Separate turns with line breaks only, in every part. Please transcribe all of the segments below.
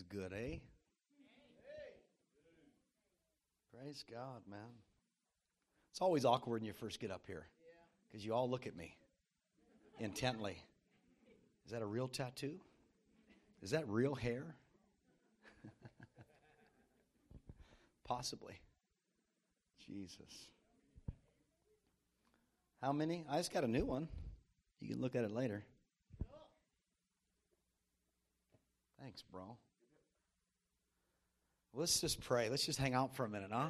is good, eh? Praise God, man. It's always awkward when you first get up here because you all look at me intently. Is that a real tattoo? Is that real hair? Possibly. Jesus. How many? I just got a new one. You can look at it later. Thanks, bro. Let's just pray. Let's just hang out for a minute, huh?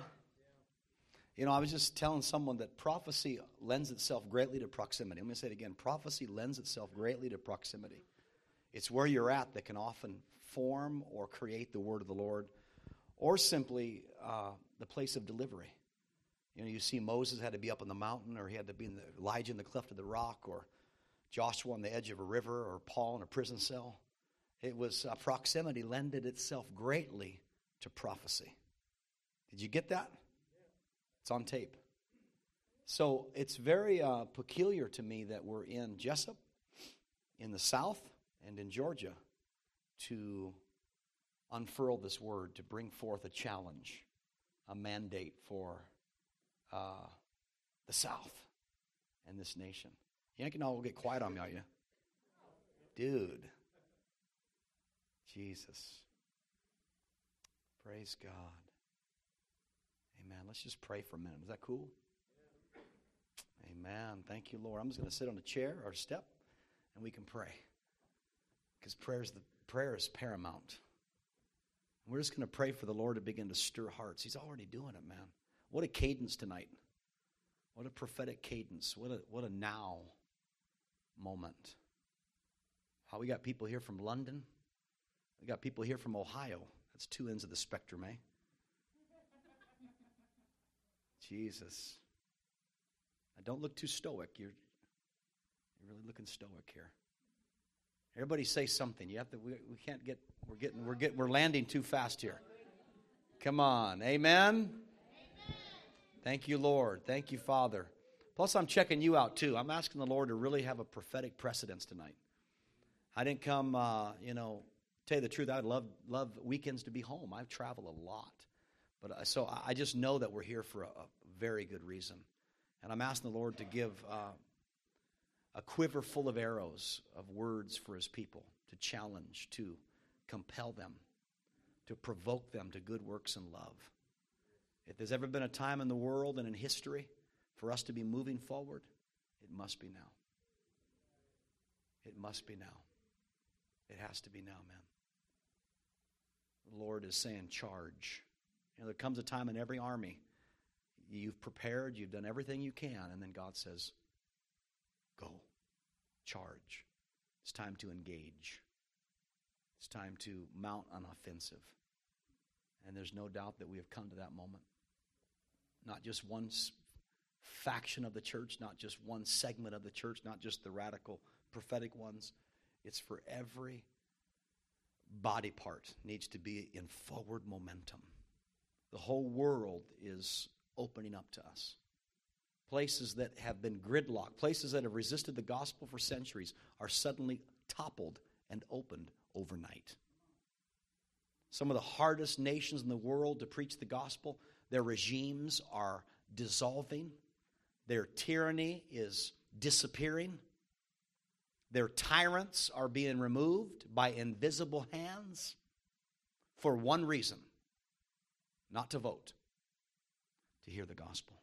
You know, I was just telling someone that prophecy lends itself greatly to proximity. I'm going to say it again. Prophecy lends itself greatly to proximity. It's where you're at that can often form or create the word of the Lord, or simply uh, the place of delivery. You know, you see Moses had to be up on the mountain, or he had to be in the Elijah in the cleft of the rock, or Joshua on the edge of a river, or Paul in a prison cell. It was uh, proximity lended itself greatly to prophecy. Did you get that? It's on tape. So it's very uh, peculiar to me that we're in Jesup, in the South, and in Georgia to unfurl this word, to bring forth a challenge, a mandate for uh, the South and this nation. You can all get quiet on me, are you? Dude. Jesus. Praise God. Amen. Let's just pray for a minute. Is that cool? Amen. Thank you, Lord. I'm just going to sit on a chair or a step and we can pray. Because prayer is, the, prayer is paramount. We're just going to pray for the Lord to begin to stir hearts. He's already doing it, man. What a cadence tonight. What a prophetic cadence. What a, what a now moment. How we got people here from London. We got people here from Ohio. That's two ends of the spectrum, eh? Jesus. Now don't look too stoic. You're, you're really looking stoic here. Everybody say something. You have to. We, we can't get. We're getting. We're getting. We're landing too fast here. Come on. Amen. Thank you, Lord. Thank you, Father. Plus, I'm checking you out too. I'm asking the Lord to really have a prophetic precedence tonight. I didn't come, uh, you know, tell you the truth. I'd love love weekends to be home. I travel a lot, but uh, so I just know that we're here for a, a, very good reason, and I'm asking the Lord to give uh, a quiver full of arrows of words for His people to challenge, to compel them, to provoke them to good works and love. If there's ever been a time in the world and in history for us to be moving forward, it must be now. It must be now. It has to be now, man. Lord is saying, charge. You know, there comes a time in every army, you've prepared, you've done everything you can, and then God says, go, charge. It's time to engage. It's time to mount an offensive. And there's no doubt that we have come to that moment. Not just one faction of the church, not just one segment of the church, not just the radical prophetic ones. It's for every body part needs to be in forward momentum. The whole world is opening up to us. Places that have been gridlocked, places that have resisted the gospel for centuries, are suddenly toppled and opened overnight. Some of the hardest nations in the world to preach the gospel, their regimes are dissolving, their tyranny is disappearing, their tyrants are being removed by invisible hands for one reason not to vote, to hear the gospel.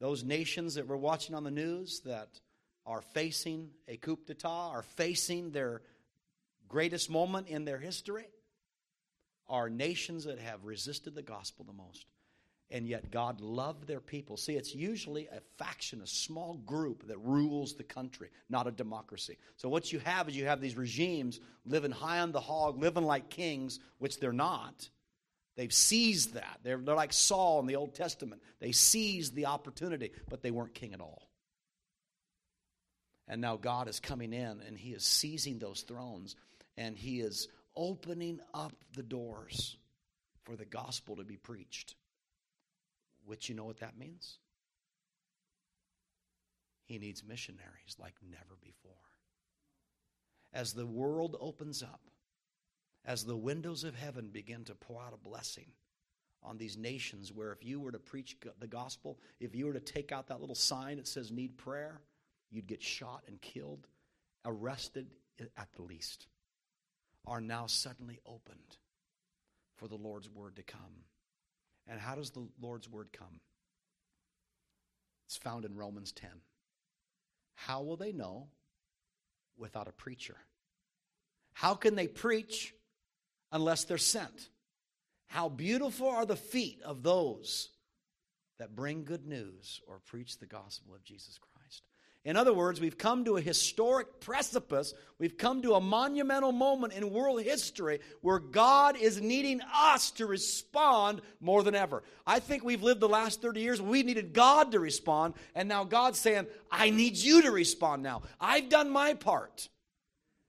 Those nations that we're watching on the news that are facing a coup d'etat, are facing their greatest moment in their history, are nations that have resisted the gospel the most and yet God loved their people. See, it's usually a faction, a small group that rules the country, not a democracy. So, what you have is you have these regimes living high on the hog, living like kings, which they're not. They've seized that. They're, they're like Saul in the Old Testament. They seized the opportunity, but they weren't king at all. And now God is coming in and He is seizing those thrones and He is opening up the doors for the gospel to be preached. Which you know what that means? He needs missionaries like never before. As the world opens up, as the windows of heaven begin to pour out a blessing on these nations where if you were to preach the gospel, if you were to take out that little sign that says need prayer, you'd get shot and killed, arrested at the least, are now suddenly opened for the Lord's word to come. And how does the Lord's word come? It's found in Romans 10. How will they know without a preacher? How can they preach unless they're sent? How beautiful are the feet of those that bring good news or preach the gospel of Jesus Christ. In other words, we've come to a historic precipice. We've come to a monumental moment in world history where God is needing us to respond more than ever. I think we've lived the last 30 years, we needed God to respond, and now God's saying, I need you to respond now. I've done my part.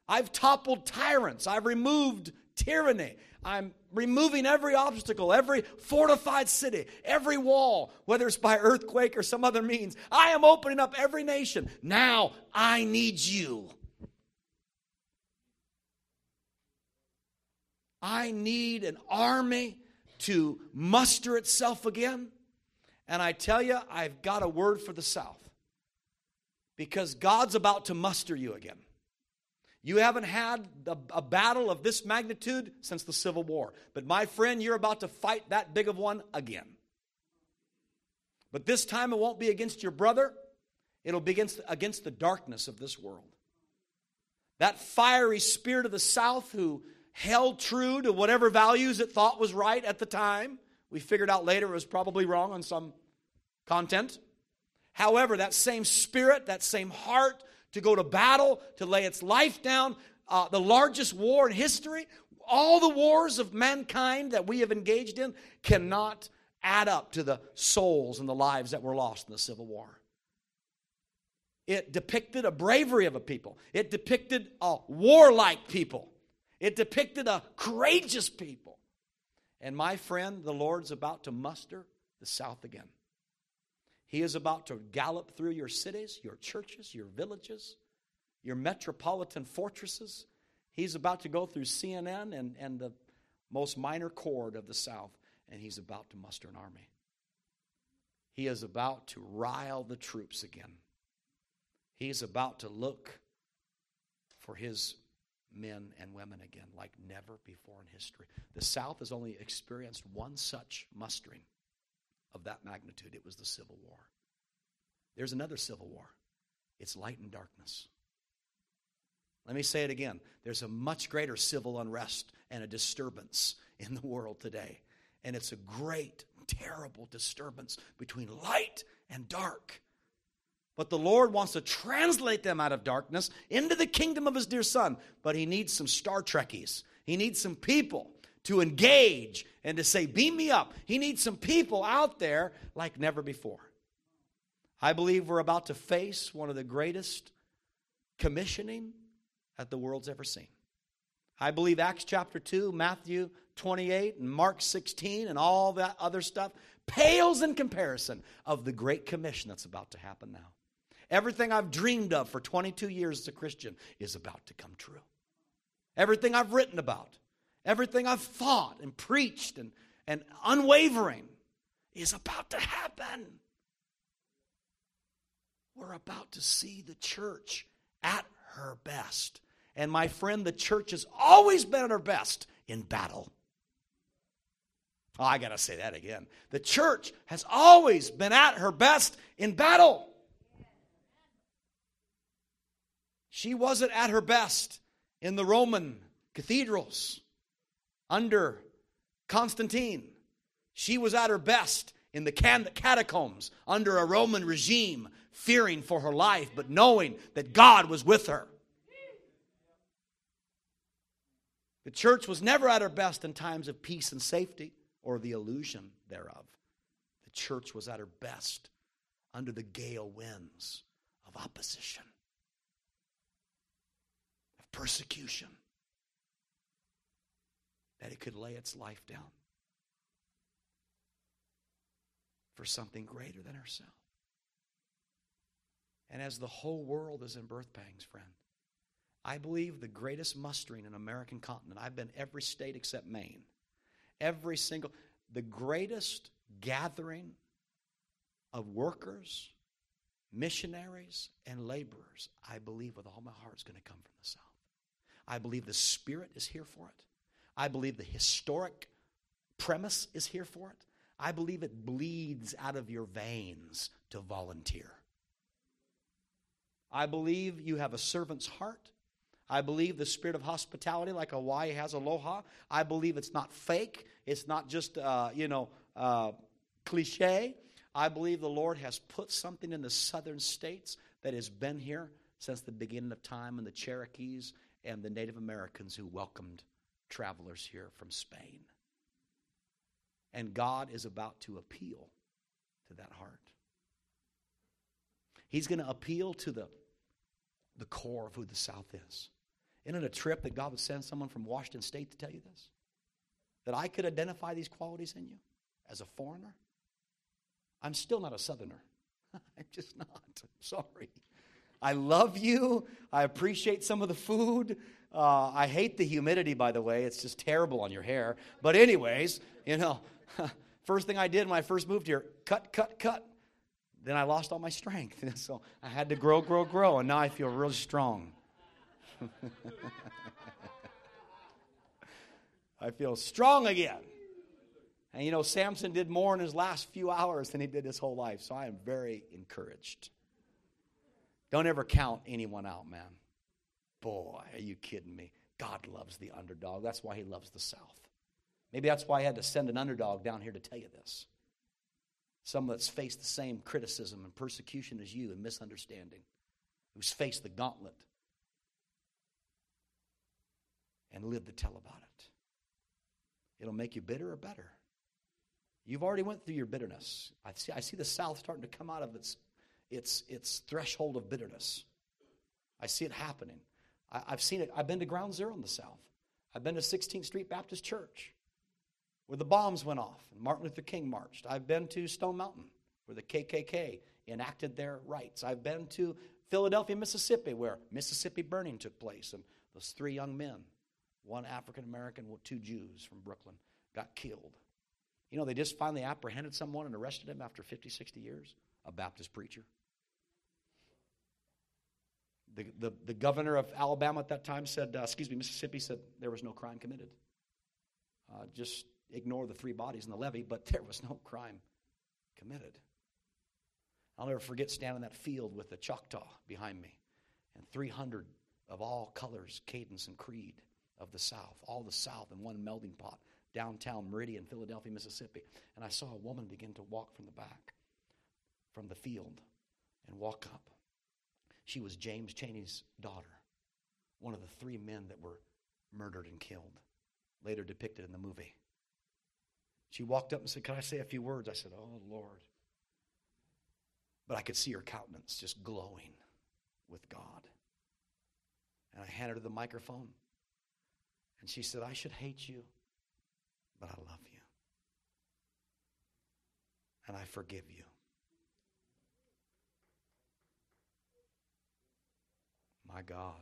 I've toppled tyrants, I've removed tyranny. I'm removing every obstacle, every fortified city, every wall, whether it's by earthquake or some other means. I am opening up every nation. Now I need you. I need an army to muster itself again. And I tell you, I've got a word for the South because God's about to muster you again. You haven't had a, a, battle of this magnitude since the Civil War. But my friend, you're about to fight that big of one again. But this time it won't be against your brother, it'll be against, against the darkness of this world. That fiery spirit of the South who held true to whatever values it thought was right at the time. We figured out later it was probably wrong on some content. However, that same spirit, that same heart, to go to battle, to lay its life down, uh, the largest war in history. All the wars of mankind that we have engaged in cannot add up to the souls and the lives that were lost in the Civil War. It depicted a bravery of a people, it depicted a warlike people, it depicted a courageous people. And my friend, the Lord's about to muster the South again. He is about to gallop through your cities, your churches, your villages, your metropolitan fortresses. He's about to go through CNN and, and the most minor chord of the South, and he's about to muster an army. He is about to rile the troops again. He is about to look for his men and women again like never before in history. The South has only experienced one such mustering of that magnitude. It was the Civil War. There's another Civil War it's light and darkness. Let me say it again. There's a much greater civil unrest and a disturbance in the world today. And it's a great, terrible disturbance between light and dark. But the Lord wants to translate them out of darkness into the kingdom of His dear Son. But He needs some Star Trekkies. He needs some people to engage and to say, Beam me up. He needs some people out there like never before. I believe we're about to face one of the greatest commissioning that the world's ever seen. I believe Acts chapter 2, Matthew 28, and Mark 16, and all that other stuff pales in comparison of the great commission that's about to happen now. Everything I've dreamed of for 22 years as a Christian is about to come true. Everything I've written about, Everything I've thought and preached and, and unwavering is about to happen. We're about to see the church at her best. And my friend, the church has always been at her best in battle. Oh, I got to say that again. The church has always been at her best in battle. She wasn't at her best in the Roman cathedrals under Constantine. She was at her best in the catacombs under a Roman regime, fearing for her life, but knowing that God was with her. The church was never at her best in times of peace and safety or the illusion thereof. The church was at her best under the gale winds of opposition, of persecution that it could lay its life down for something greater than herself. And as the whole world is in birth pangs, friend, I believe the greatest mustering in American continent. I've been every state except Maine. Every single, the greatest gathering of workers, missionaries, and laborers, I believe with all my heart is going to come from the South. I believe the Spirit is here for it. I believe the historic premise is here for it. I believe it bleeds out of your veins to volunteer. I believe you have a servant's heart. I believe the spirit of hospitality, like Hawaii has aloha. I believe it's not fake. It's not just, uh, you know, uh, cliche. I believe the Lord has put something in the southern states that has been here since the beginning of time, and the Cherokees and the Native Americans who welcomed travelers here from Spain. And God is about to appeal to that heart. He's going to appeal to the, the core of who the South is. Isn't it a trip that God would send someone from Washington State to tell you this? That I could identify these qualities in you as a foreigner? I'm still not a Southerner. I'm just not. I'm sorry. I love you. I appreciate some of the food. Uh, I hate the humidity, by the way. It's just terrible on your hair. But, anyways, you know, first thing I did when I first moved here cut, cut, cut. Then I lost all my strength. so I had to grow, grow, grow. And now I feel really strong. I feel strong again. And you know, Samson did more in his last few hours than he did his whole life. So I am very encouraged. Don't ever count anyone out, man. Boy, are you kidding me? God loves the underdog. That's why he loves the South. Maybe that's why I had to send an underdog down here to tell you this. Someone that's faced the same criticism and persecution as you and misunderstanding, who's faced the gauntlet and lived to tell about it. It'll make you bitter or better. You've already went through your bitterness. I see, I see the South starting to come out of its, its, its threshold of bitterness. I see it happening. I, I've seen it. I've been to Ground Zero in the South. I've been to 16th Street Baptist Church where the bombs went off and Martin Luther King marched. I've been to Stone Mountain where the KKK enacted their rights. I've been to Philadelphia, Mississippi, where Mississippi burning took place, and those three young men, one African American, two Jews from Brooklyn, got killed. You know, they just finally apprehended someone and arrested him after 50, 60 years, a Baptist preacher. The, the, the governor of Alabama at that time said, uh, excuse me, Mississippi said there was no crime committed. Uh, just ignore the three bodies in the levee, but there was no crime committed. I'll never forget standing in that field with the Choctaw behind me and 300 of all colors, cadence, and creed of the South, all the South in one melting pot, downtown Meridian, Philadelphia, Mississippi. And I saw a woman begin to walk from the back, from the field, and walk up. She was James Chaney's daughter, one of the three men that were murdered and killed, later depicted in the movie. She walked up and said, Can I say a few words? I said, Oh, Lord. But I could see her countenance just glowing with God. And I handed her the microphone. And she said, I should hate you, but I love you. And I forgive you. My God.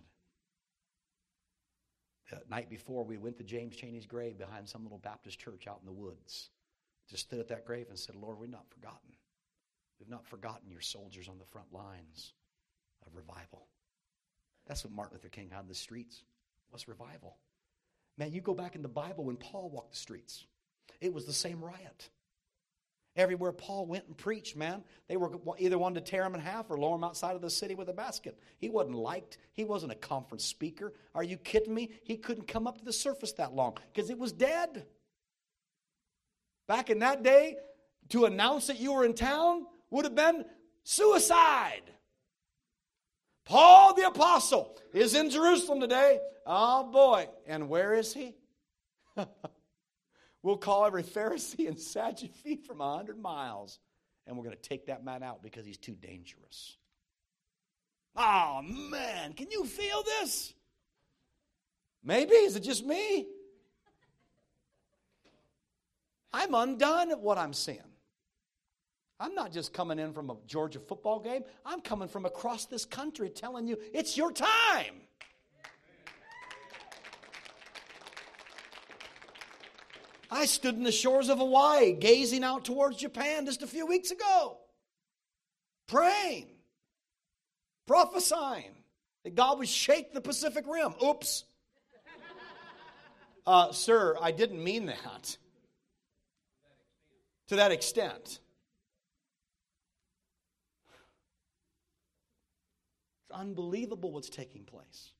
The night before, we went to James Chaney's grave behind some little Baptist church out in the woods. Just stood at that grave and said, Lord, we've not forgotten. We've not forgotten your soldiers on the front lines of revival. That's what Martin Luther King had in the streets was revival. Man, you go back in the Bible when Paul walked the streets, it was the same riot. Everywhere Paul went and preached, man, they were either wanted to tear him in half or lower him outside of the city with a basket. He wasn't liked. He wasn't a conference speaker. Are you kidding me? He couldn't come up to the surface that long because it was dead. Back in that day, to announce that you were in town would have been suicide. Paul the Apostle is in Jerusalem today. Oh boy. And where is he? We'll call every Pharisee and Sadducee from a 100 miles, and we're going to take that man out because he's too dangerous. Oh, man, can you feel this? Maybe. Is it just me? I'm undone at what I'm seeing. I'm not just coming in from a Georgia football game, I'm coming from across this country telling you it's your time. I stood in the shores of Hawaii gazing out towards Japan just a few weeks ago, praying, prophesying that God would shake the Pacific Rim. Oops. Uh, sir, I didn't mean that to that extent. It's unbelievable what's taking place.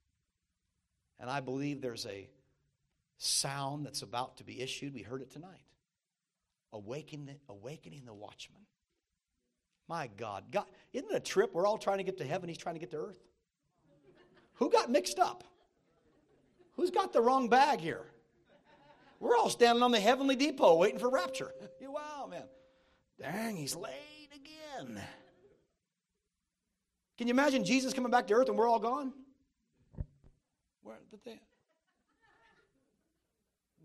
And I believe there's a sound that's about to be issued. We heard it tonight. Awakening, awakening the watchman. My God. God. Isn't it a trip? We're all trying to get to heaven, he's trying to get to earth. Who got mixed up? Who's got the wrong bag here? We're all standing on the heavenly depot waiting for rapture. wow, man. Dang, he's late again. Can you imagine Jesus coming back to earth and we're all gone? Where did they?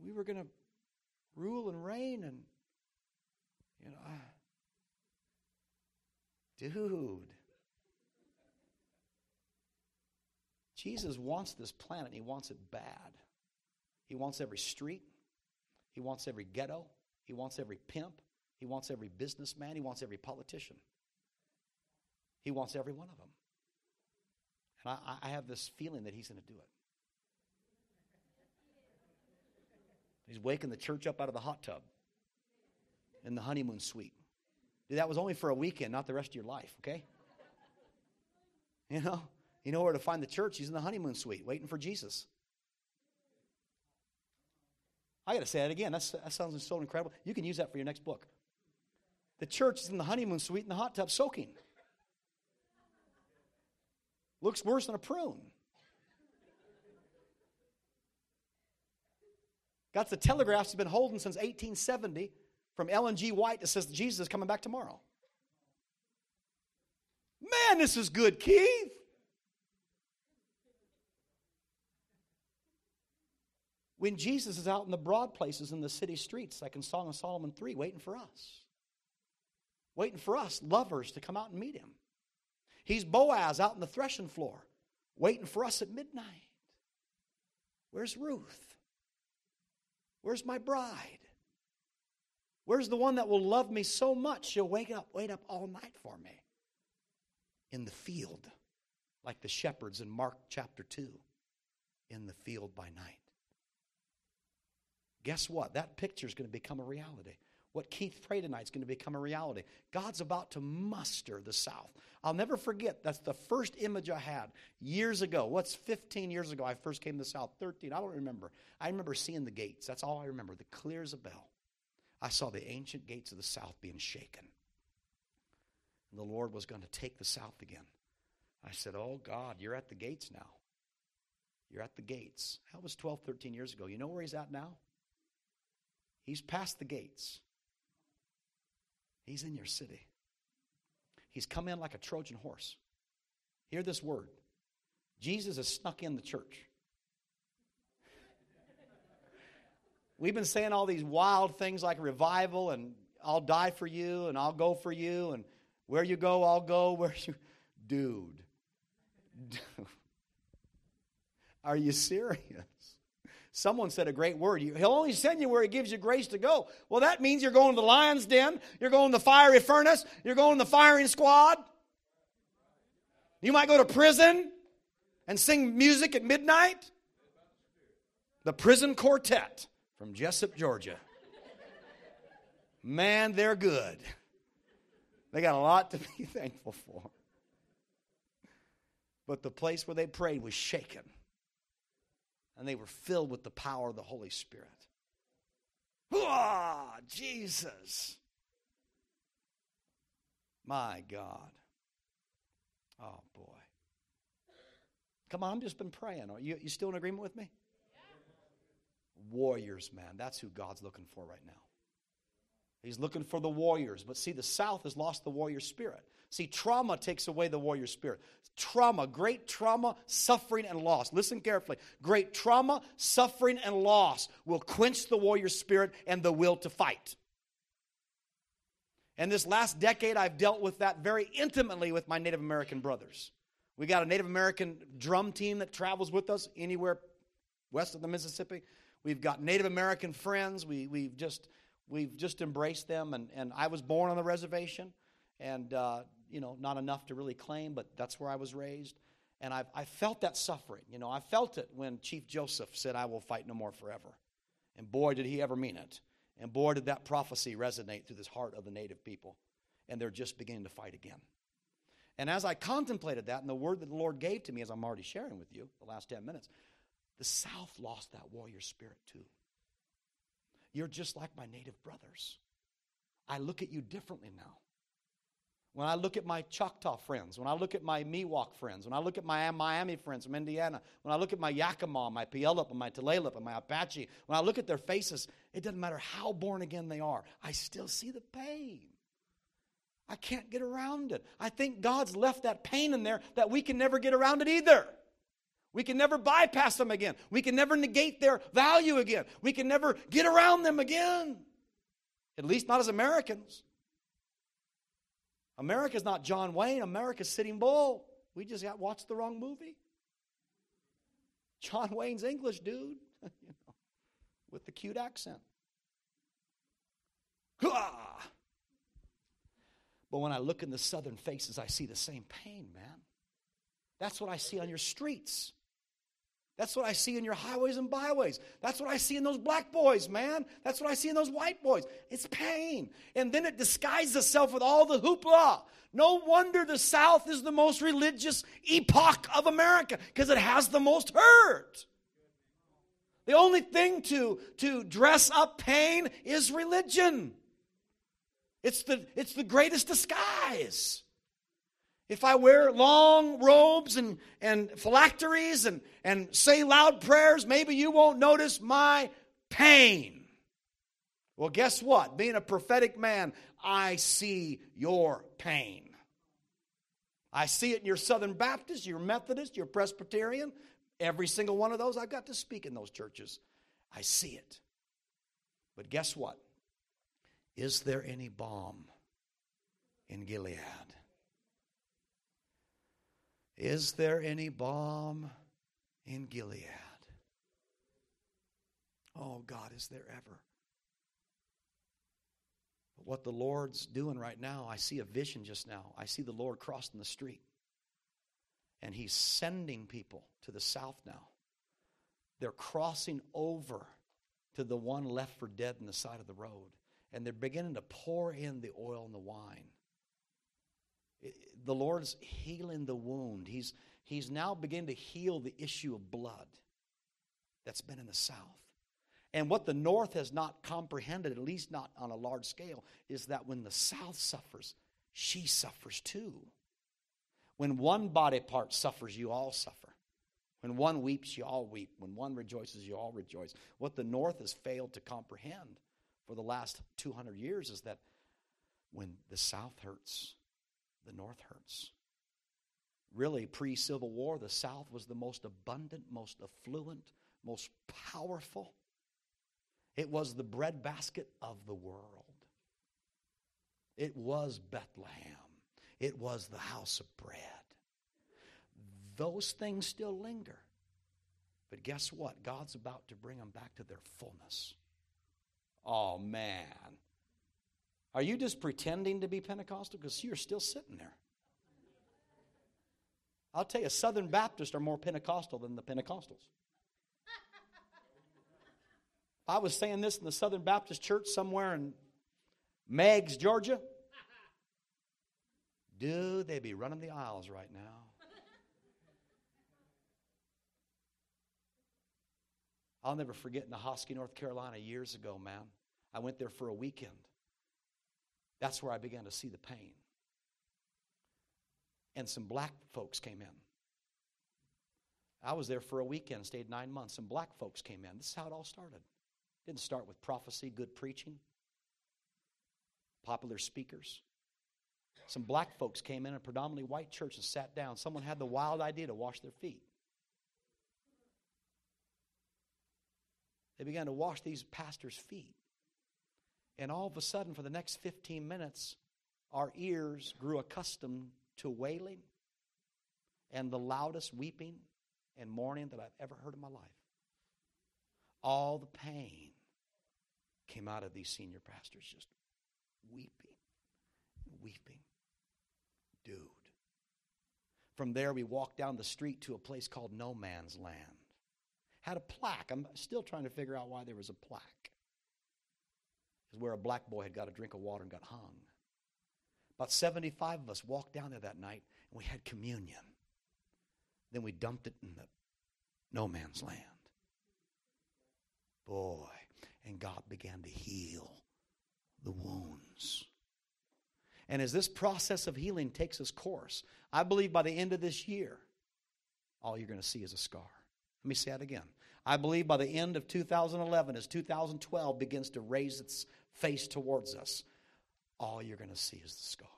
We were going to rule and reign, and you know, I, dude. Jesus wants this planet. He wants it bad. He wants every street. He wants every ghetto. He wants every pimp. He wants every businessman. He wants every politician. He wants every one of them. And I, I have this feeling that he's going to do it. He's waking the church up out of the hot tub in the honeymoon suite. Dude, that was only for a weekend, not the rest of your life, okay? You know? You know where to find the church? He's in the honeymoon suite waiting for Jesus. I got to say that again. That's, that sounds so incredible. You can use that for your next book. The church is in the honeymoon suite in the hot tub soaking. Looks worse than a prune. Got the telegraphs he's been holding since 1870 from Ellen G. White that says Jesus is coming back tomorrow. Man, this is good, Keith. when Jesus is out in the broad places in the city streets, like in Song of Solomon 3, waiting for us. Waiting for us, lovers, to come out and meet him. He's Boaz out in the threshing floor, waiting for us at midnight. Where's Ruth? Where's my bride? Where's the one that will love me so much she'll wake up, wait up all night for me? In the field, like the shepherds in Mark chapter 2, in the field by night. Guess what? That picture is going to become a reality. What Keith prayed tonight is going to become a reality. God's about to muster the South. I'll never forget, that's the first image I had years ago. What's 15 years ago? I first came to the South. 13, I don't remember. I remember seeing the gates. That's all I remember, the clear as a bell. I saw the ancient gates of the South being shaken. And the Lord was going to take the South again. I said, Oh God, you're at the gates now. You're at the gates. That was 12, 13 years ago. You know where he's at now? He's past the gates. He's in your city. He's come in like a Trojan horse. Hear this word Jesus has snuck in the church. We've been saying all these wild things like revival and I'll die for you and I'll go for you and where you go, I'll go. Where you. Dude. Dude. Are you serious? Someone said a great word. He'll only send you where he gives you grace to go. Well, that means you're going to the lion's den, you're going to the fiery furnace, you're going to the firing squad. You might go to prison and sing music at midnight. The Prison Quartet from Jesup, Georgia. Man, they're good. They got a lot to be thankful for. But the place where they prayed was shaken and they were filled with the power of the Holy Spirit. Ah, Jesus. My God. Oh, boy. Come on, I've just been praying. Are you, you still in agreement with me? Warriors, man. That's who God's looking for right now. He's looking for the warriors. But see, the South has lost the warrior spirit. See, trauma takes away the warrior spirit. Trauma, great trauma, suffering, and loss. Listen carefully. Great trauma, suffering, and loss will quench the warrior spirit and the will to fight. And this last decade, I've dealt with that very intimately with my Native American brothers. We got a Native American drum team that travels with us anywhere west of the Mississippi. We've got Native American friends. We, we've just we've just embraced them. And, and I was born on the reservation, and uh, you know, not enough to really claim, but that's where I was raised. And I've, I felt that suffering. You know, I felt it when Chief Joseph said, I will fight no more forever. And boy, did he ever mean it. And boy, did that prophecy resonate through this heart of the native people. And they're just beginning to fight again. And as I contemplated that, and the word that the Lord gave to me, as I'm already sharing with you the last 10 minutes, the South lost that warrior spirit too. You're just like my native brothers. I look at you differently now. When I look at my Choctaw friends, when I look at my Miwok friends, when I look at my Miami friends from Indiana, when I look at my Yakima, my Puyallup, and my Tulalip, and my Apache, when I look at their faces, it doesn't matter how born again they are, I still see the pain. I can't get around it. I think God's left that pain in there that we can never get around it either. We can never bypass them again. We can never negate their value again. We can never get around them again. At least not as Americans. America's not John Wayne, America's Sitting Bull. We just got watched the wrong movie. John Wayne's English, dude, you know, with the cute accent. But when I look in the southern faces, I see the same pain, man. That's what I see on your streets. That's what I see in your highways and byways. That's what I see in those black boys, man. That's what I see in those white boys. It's pain. And then it disguises itself with all the hoopla. No wonder the South is the most religious epoch of America because it has the most hurt. The only thing to, to dress up pain is religion. It's the, it's the greatest disguise. If I wear long robes and, and phylacteries and, and say loud prayers, maybe you won't notice my pain. Well, guess what? Being a prophetic man, I see your pain. I see it in your Southern Baptist, your Methodist, your Presbyterian. Every single one of those, I've got to speak in those churches. I see it. But guess what? Is there any balm in Gilead? Is there any balm in Gilead? Oh, God, is there ever? But what the Lord's doing right now, I see a vision just now. I see the Lord crossing the street. And He's sending people to the south now. They're crossing over to the one left for dead in the side of the road. And they're beginning to pour in the oil and the wine the Lord's healing the wound. He's, he's now beginning to heal the issue of blood that's been in the South. And what the North has not comprehended, at least not on a large scale, is that when the South suffers, she suffers too. When one body part suffers, you all suffer. When one weeps, you all weep. When one rejoices, you all rejoice. What the North has failed to comprehend for the last 200 years is that when the South hurts, the North hurts. Really, pre Civil War, the South was the most abundant, most affluent, most powerful. It was the breadbasket of the world. It was Bethlehem. It was the house of bread. Those things still linger. But guess what? God's about to bring them back to their fullness. Oh, man. Are you just pretending to be Pentecostal? Because you're still sitting there. I'll tell you, Southern Baptists are more Pentecostal than the Pentecostals. I was saying this in the Southern Baptist Church somewhere in Meigs, Georgia. Dude, they be running the aisles right now. I'll never forget in Ahoskie, North Carolina, years ago, man. I went there for a weekend. That's where I began to see the pain. And some black folks came in. I was there for a weekend, stayed nine months. Some black folks came in. This is how it all started. Didn't start with prophecy, good preaching, popular speakers. Some black folks came in a predominantly white church and sat down. Someone had the wild idea to wash their feet. They began to wash these pastors' feet. And all of a sudden, for the next 15 minutes, our ears grew accustomed to wailing and the loudest weeping and mourning that I've ever heard in my life. all the pain came out of these senior pastors just weeping, weeping. Dude. From there, we walked down the street to a place called No Man's Land. Had a plaque. I'm still trying to figure out why there was a plaque. Is where a black boy had got a drink of water and got hung. About 75 of us walked down there that night and we had communion. Then we dumped it in the no man's land. Boy, and God began to heal the wounds. And as this process of healing takes its course, I believe by the end of this year, all you're going to see is a scar. Let me say that again. I believe by the end of 2011, as 2012 begins to raise its face towards us, all you're going to see is the scar.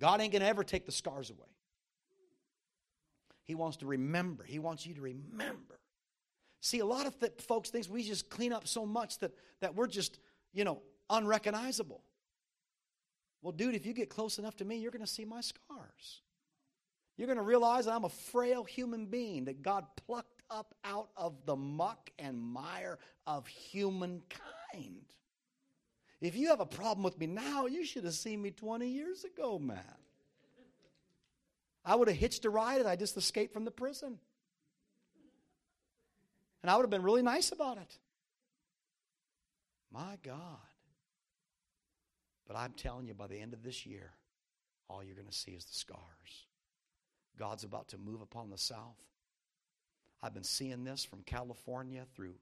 God ain't going to ever take the scars away. He wants to remember. He wants you to remember. See, a lot of th- folks think we just clean up so much that, that we're just, you know, unrecognizable. Well, dude, if you get close enough to me, you're going to see my scars. You're going to realize that I'm a frail human being that God plucked up out of the muck and mire of humankind. If you have a problem with me now, you should have seen me 20 years ago, man. I would have hitched a ride and I just escaped from the prison. And I would have been really nice about it. My God. But I'm telling you, by the end of this year, all you're going to see is the scars. God's about to move upon the South. I've been seeing this from California through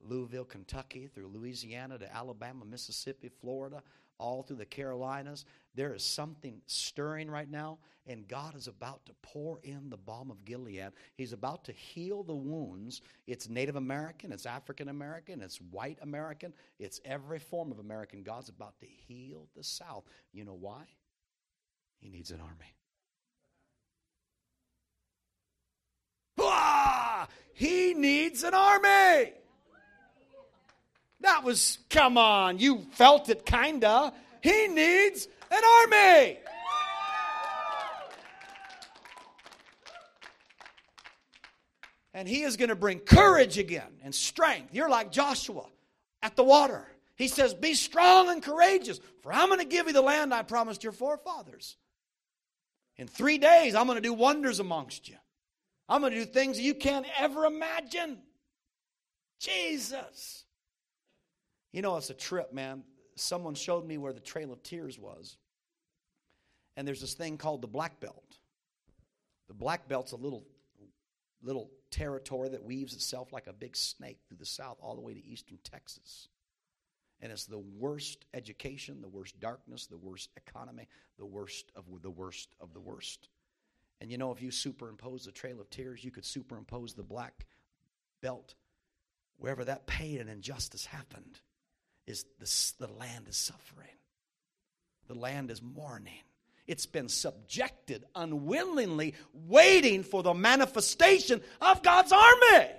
Louisville, Kentucky, through Louisiana to Alabama, Mississippi, Florida, all through the Carolinas. There is something stirring right now, and God is about to pour in the balm of Gilead. He's about to heal the wounds. It's Native American, it's African American, it's white American, it's every form of American. God's about to heal the South. You know why? He needs an army. He needs an army. That was, come on, you felt it kinda. He needs an army. And he is going to bring courage again and strength. You're like Joshua at the water. He says, Be strong and courageous, for I'm going to give you the land I promised your forefathers. In three days, I'm going to do wonders amongst you. I'm going to do things you can't ever imagine. Jesus. You know, it's a trip, man. Someone showed me where the Trail of Tears was. And there's this thing called the Black Belt. The Black Belt's a little, little territory that weaves itself like a big snake through the south all the way to eastern Texas. And it's the worst education, the worst darkness, the worst economy, the worst of the worst of the worst. And you know, if you superimpose the Trail of Tears, you could superimpose the Black Belt. Wherever that pain and injustice happened, is the, the land is suffering. The land is mourning. It's been subjected unwillingly, waiting for the manifestation of God's army.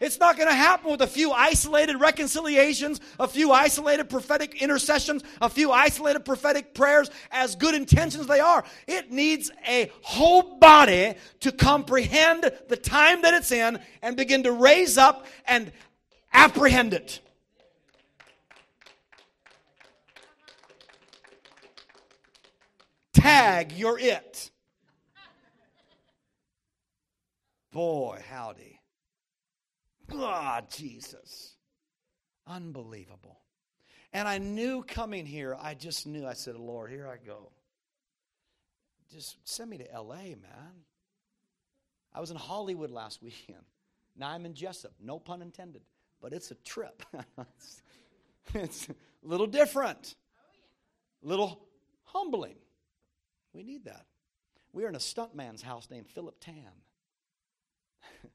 It's not going to happen with a few isolated reconciliations, a few isolated prophetic intercessions, a few isolated prophetic prayers, as good intentions they are. It needs a whole body to comprehend the time that it's in and begin to raise up and apprehend it. Tag, you're it. Boy, howdy. God, Jesus. Unbelievable. And I knew coming here, I just knew, I said, Lord, here I go. Just send me to LA, man. I was in Hollywood last weekend. Now I'm in Jesup, no pun intended but it's a trip. it's, a little different, a little humbling. We need that. We are in a stuntman's house named Philip Tan.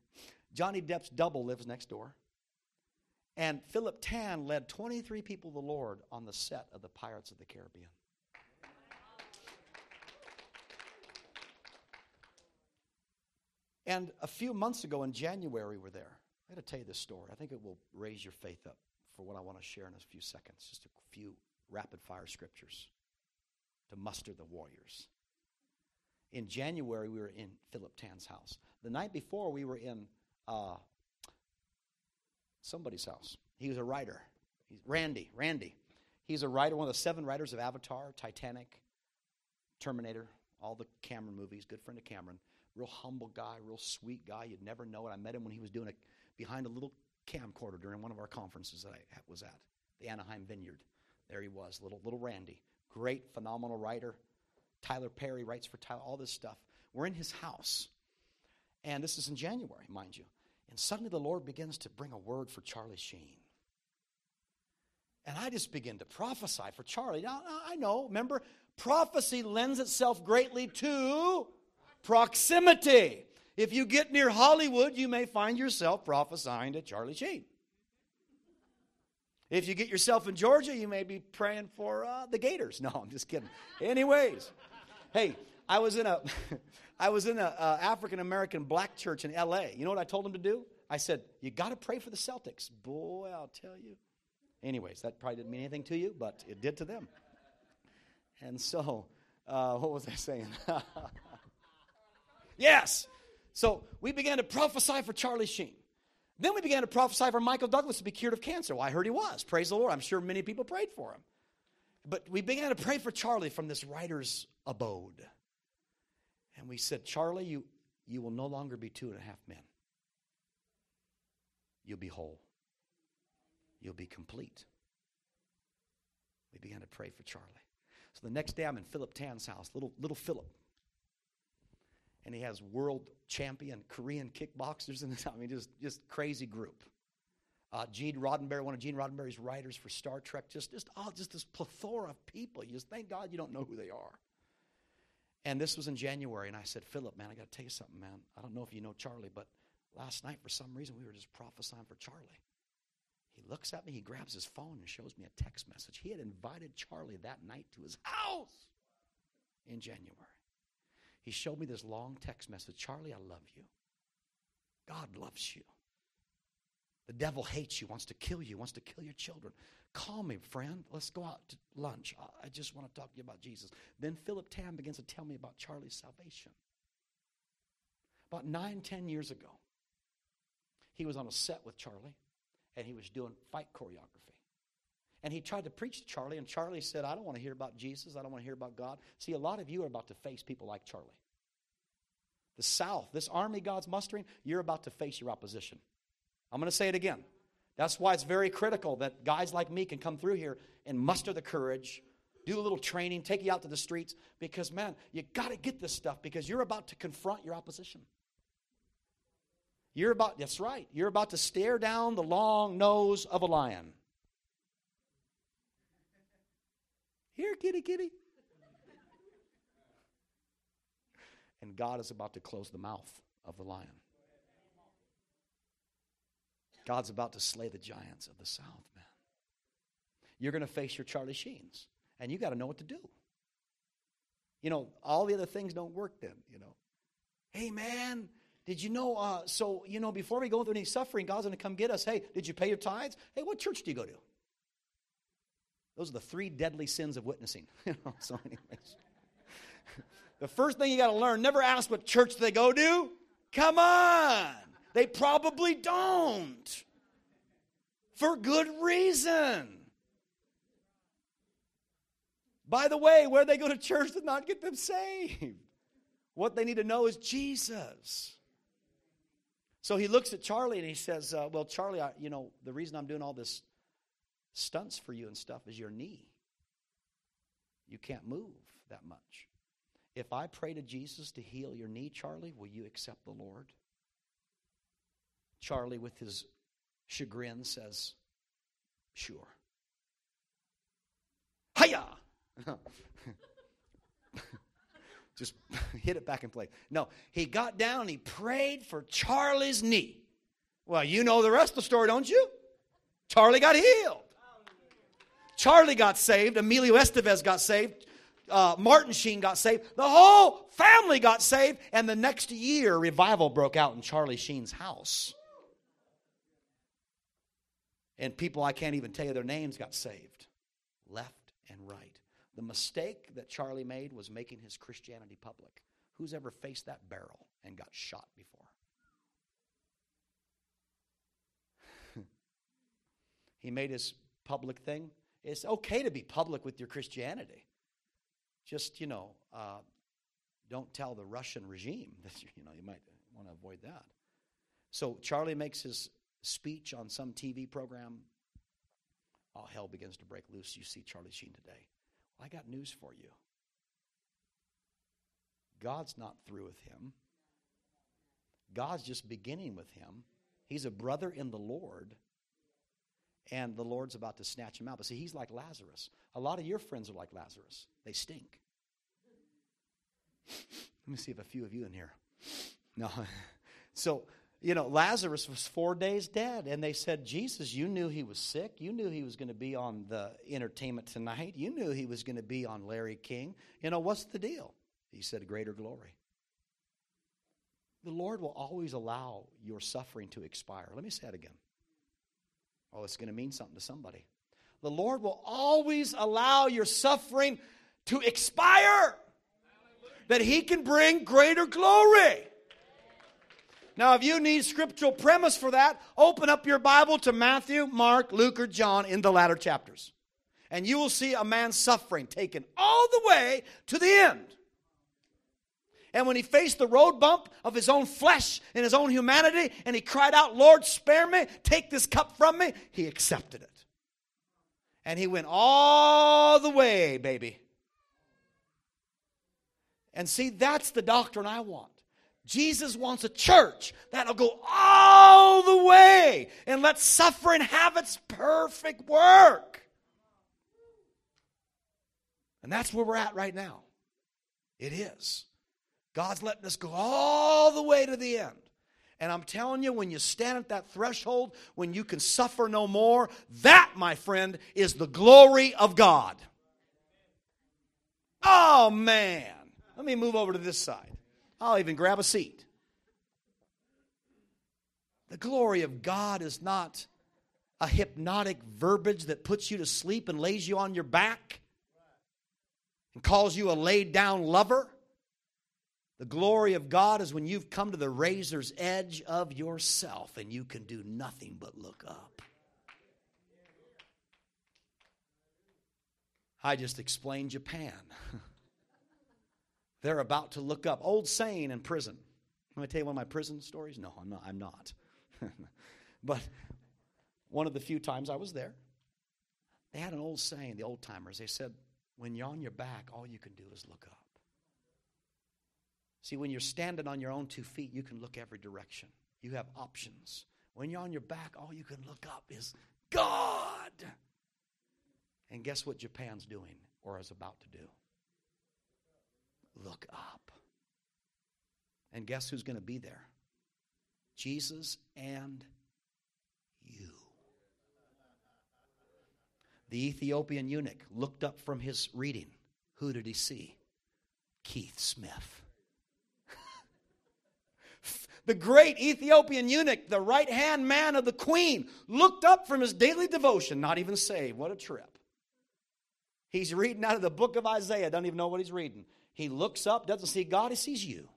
Johnny Depp's double lives next door. And Philip Tan led 23 people to the Lord on the set of the Pirates of the Caribbean. And a few months ago in January, we were there. I got to tell you this story. I think it will raise your faith up for what I want to share in a few seconds. Just a few rapid fire scriptures to muster the warriors. In January, we were in Philip Tan's house. The night before, we were in uh, somebody's house. He was a writer. He's Randy. Randy. He's a writer, one of the seven writers of Avatar, Titanic, Terminator, all the Cameron movies. Good friend of Cameron. Real humble guy, real sweet guy. You'd never know it. I met him when he was doing it behind a little camcorder during one of our conferences that I was at, the Anaheim Vineyard. There he was, little little Randy. Great, phenomenal writer. Tyler Perry writes for Tyler, all this stuff. We're in his house. And this is in January, mind you. And suddenly the Lord begins to bring a word for Charlie Sheen. And I just begin to prophesy for Charlie. Now, I know, remember, prophecy lends itself greatly to proximity. If you get near Hollywood, you may find yourself prophesying to Charlie Sheen. If you get yourself in Georgia, you may be praying for uh, the Gators. No, I'm just kidding. Anyways, hey, I was in a, I was in an African American black church in L.A. You know what I told them to do? I said, "You got to pray for the Celtics." Boy, I'll tell you. Anyways, that probably didn't mean anything to you, but it did to them. And so, uh, what was I saying? yes. So we began to prophesy for Charlie Sheen. Then we began to prophesy for Michael Douglas to be cured of cancer. Well, I heard he was. Praise the Lord. I'm sure many people prayed for him. But we began to pray for Charlie from this writer's abode. And we said, Charlie, you, you will no longer be two and a half men. You'll be whole. You'll be complete. We began to pray for Charlie. So the next day I'm in Philip Tan's house, little, little Philip. And he has world champion Korean kickboxers in the I mean, just, just crazy group. Uh, Gene Roddenberry, one of Gene Roddenberry's writers for Star Trek, just, just, oh, just this plethora of people. You just thank God you don't know who they are. And this was in January, and I said, Philip, man, I got to tell you something, man. I don't know if you know Charlie, but last night, for some reason, we were just prophesying for Charlie. He looks at me, he grabs his phone and shows me a text message. He had invited Charlie that night to his house in January. He showed me this long text message Charlie, I love you. God loves you. The devil hates you, wants to kill you, wants to kill your children. Call me, friend. Let's go out to lunch. I just want to talk to you about Jesus. Then Philip Tan begins to tell me about Charlie's salvation. About nine, ten years ago, he was on a set with Charlie, and he was doing fight choreography. And he tried to preach to Charlie, and Charlie said, I don't want to hear about Jesus. I don't want to hear about God. See, a lot of you are about to face people like Charlie. The South, this army God's mustering, you're about to face your opposition. I'm going to say it again. That's why it's very critical that guys like me can come through here and muster the courage, do a little training, take you out to the streets, because, man, you got to get this stuff because you're about to confront your opposition. You're about, that's right, you're about to stare down the long nose of a lion. Here, kitty, kitty. And God is about to close the mouth of the lion. God's about to slay the giants of the South, man. You're going to face your Charlie Sheens, and you got to know what to do. You know, all the other things don't work then, you know. Hey, man, did you know? Uh, so, you know, before we go through any suffering, God's going to come get us. Hey, did you pay your tithes? Hey, what church do you go to? Those are the three deadly sins of witnessing. so, anyways. the first thing you got to learn never ask what church they go to. Come on. They probably don't. For good reason. By the way, where they go to church does not get them saved. What they need to know is Jesus. So he looks at Charlie and he says, uh, Well, Charlie, I, you know, the reason I'm doing all this stunts for you and stuff is your knee. You can't move that much. If I pray to Jesus to heal your knee, Charlie, will you accept the Lord? Charlie, with his chagrin, says, Sure. Hiya! Just hit it back in place. No, he got down, he prayed for Charlie's knee. Well, you know the rest of the story, don't you? Charlie got healed. Charlie got saved. Emilio Estevez got saved. Uh, Martin Sheen got saved. The whole family got saved. And the next year, revival broke out in Charlie Sheen's house. And people I can't even tell you their names got saved left and right. The mistake that Charlie made was making his Christianity public. Who's ever faced that barrel and got shot before? he made his public thing it's okay to be public with your Christianity. Just, you know, uh, don't tell the Russian regime that, you know, you might want to avoid that. So Charlie makes his speech on some TV program. All hell begins to break loose. You see Charlie Sheen today. Well, I got news for you. God's not through with him. God's just beginning with him. He's a brother in the Lord, and the Lord's about to snatch him out. But see, he's like Lazarus. A lot of your friends are like Lazarus, they stink. Let me see if a few of you in here. No. So, you know, Lazarus was four days dead, and they said, Jesus, you knew he was sick. You knew he was going to be on the entertainment tonight. You knew he was going to be on Larry King. You know, what's the deal? He said, Greater glory. The Lord will always allow your suffering to expire. Let me say it again. Oh, it's going to mean something to somebody. The Lord will always allow your suffering to expire that He can bring greater glory. Now, if you need scriptural premise for that, open up your Bible to Matthew, Mark, Luke, or John in the latter chapters. And you will see a man suffering taken all the way to the end. And when he faced the road bump of his own flesh and his own humanity, and he cried out, Lord, spare me, take this cup from me, he accepted it. And he went all the way, baby. And see, that's the doctrine I want. Jesus wants a church that'll go all the way and let suffering have its perfect work. And that's where we're at right now. It is. God's letting us go all the way to the end. And I'm telling you, when you stand at that threshold, when you can suffer no more, that, my friend, is the glory of God. Oh, man. Let me move over to this side. I'll even grab a seat. The glory of God is not a hypnotic verbiage that puts you to sleep and lays you on your back and calls you a laid down lover. The glory of God is when you've come to the razor's edge of yourself and you can do nothing but look up. I just explained Japan. They're about to look up. Old saying in prison. Let me tell you one of my prison stories. No, I'm not. I'm not. but one of the few times I was there, they had an old saying, the old timers. They said, when you're on your back, all you can do is look up. See, when you're standing on your own two feet, you can look every direction. You have options. When you're on your back, all you can look up is God. And guess what Japan's doing or is about to do? Look up. And guess who's going to be there? Jesus and you. The Ethiopian eunuch looked up from his reading. Who did he see? Keith Smith the great Ethiopian eunuch, the right hand man of the queen, looked up from his daily devotion, not even saved. What a trip. He's reading out of the book of Isaiah, doesn't even know what he's reading. He looks up, doesn't see God, he sees you.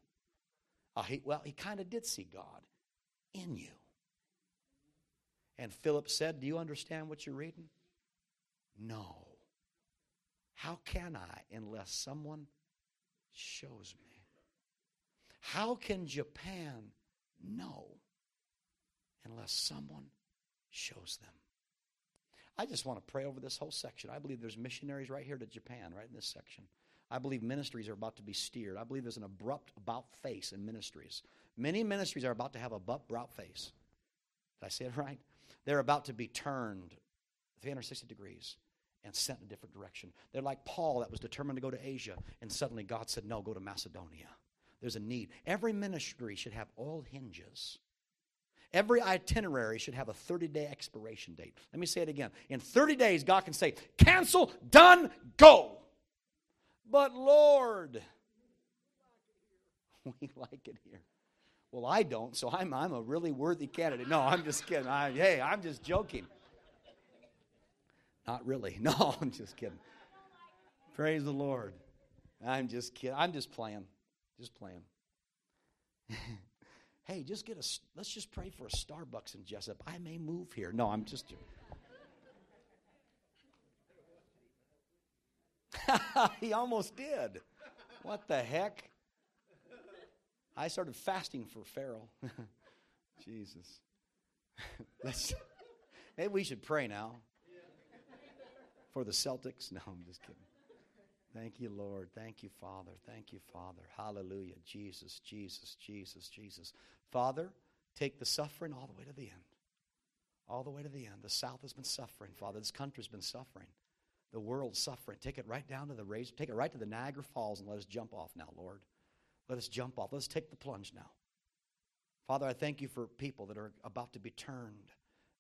Uh, he, well, he kind of did see God in you. And Philip said, Do you understand what you're reading? No. How can I unless someone shows me? How can Japan know unless someone shows them. I just want to pray over this whole section. I believe there's missionaries right here to Japan, right in this section. I believe ministries are about to be steered. I believe there's an abrupt about face in ministries. Many ministries are about to have a about face. Did I say it right? They're about to be turned 360 degrees and sent in a different direction. They're like Paul that was determined to go to Asia, and suddenly God said, No, go to Macedonia. There's a need. Every ministry should have all hinges. Every itinerary should have a 30 day expiration date. Let me say it again. In 30 days, God can say, cancel, done, go. But Lord, we like it here. Well, I don't, so I'm, I'm a really worthy candidate. No, I'm just kidding. I, hey, I'm just joking. Not really. No, I'm just kidding. Praise the Lord. I'm just kidding. I'm just playing. Just playing. hey, just get a, let's just pray for a Starbucks in Jesup. I may move here. No, I'm just. he almost did. What the heck? I started fasting for Pharaoh. Jesus. Let's, maybe we should pray now for the Celtics. No, I'm just kidding. Thank you, Lord. Thank you, Father. Thank you, Father. Hallelujah. Jesus, Jesus, Jesus, Jesus. Father, take the suffering all the way to the end. All the way to the end. The South has been suffering, Father. This country's been suffering. The world's suffering. Take it right down to the razor. Take it right to the Niagara Falls and let us jump off now, Lord. Let us jump off. Let's take the plunge now. Father, I thank you for people that are about to be turned.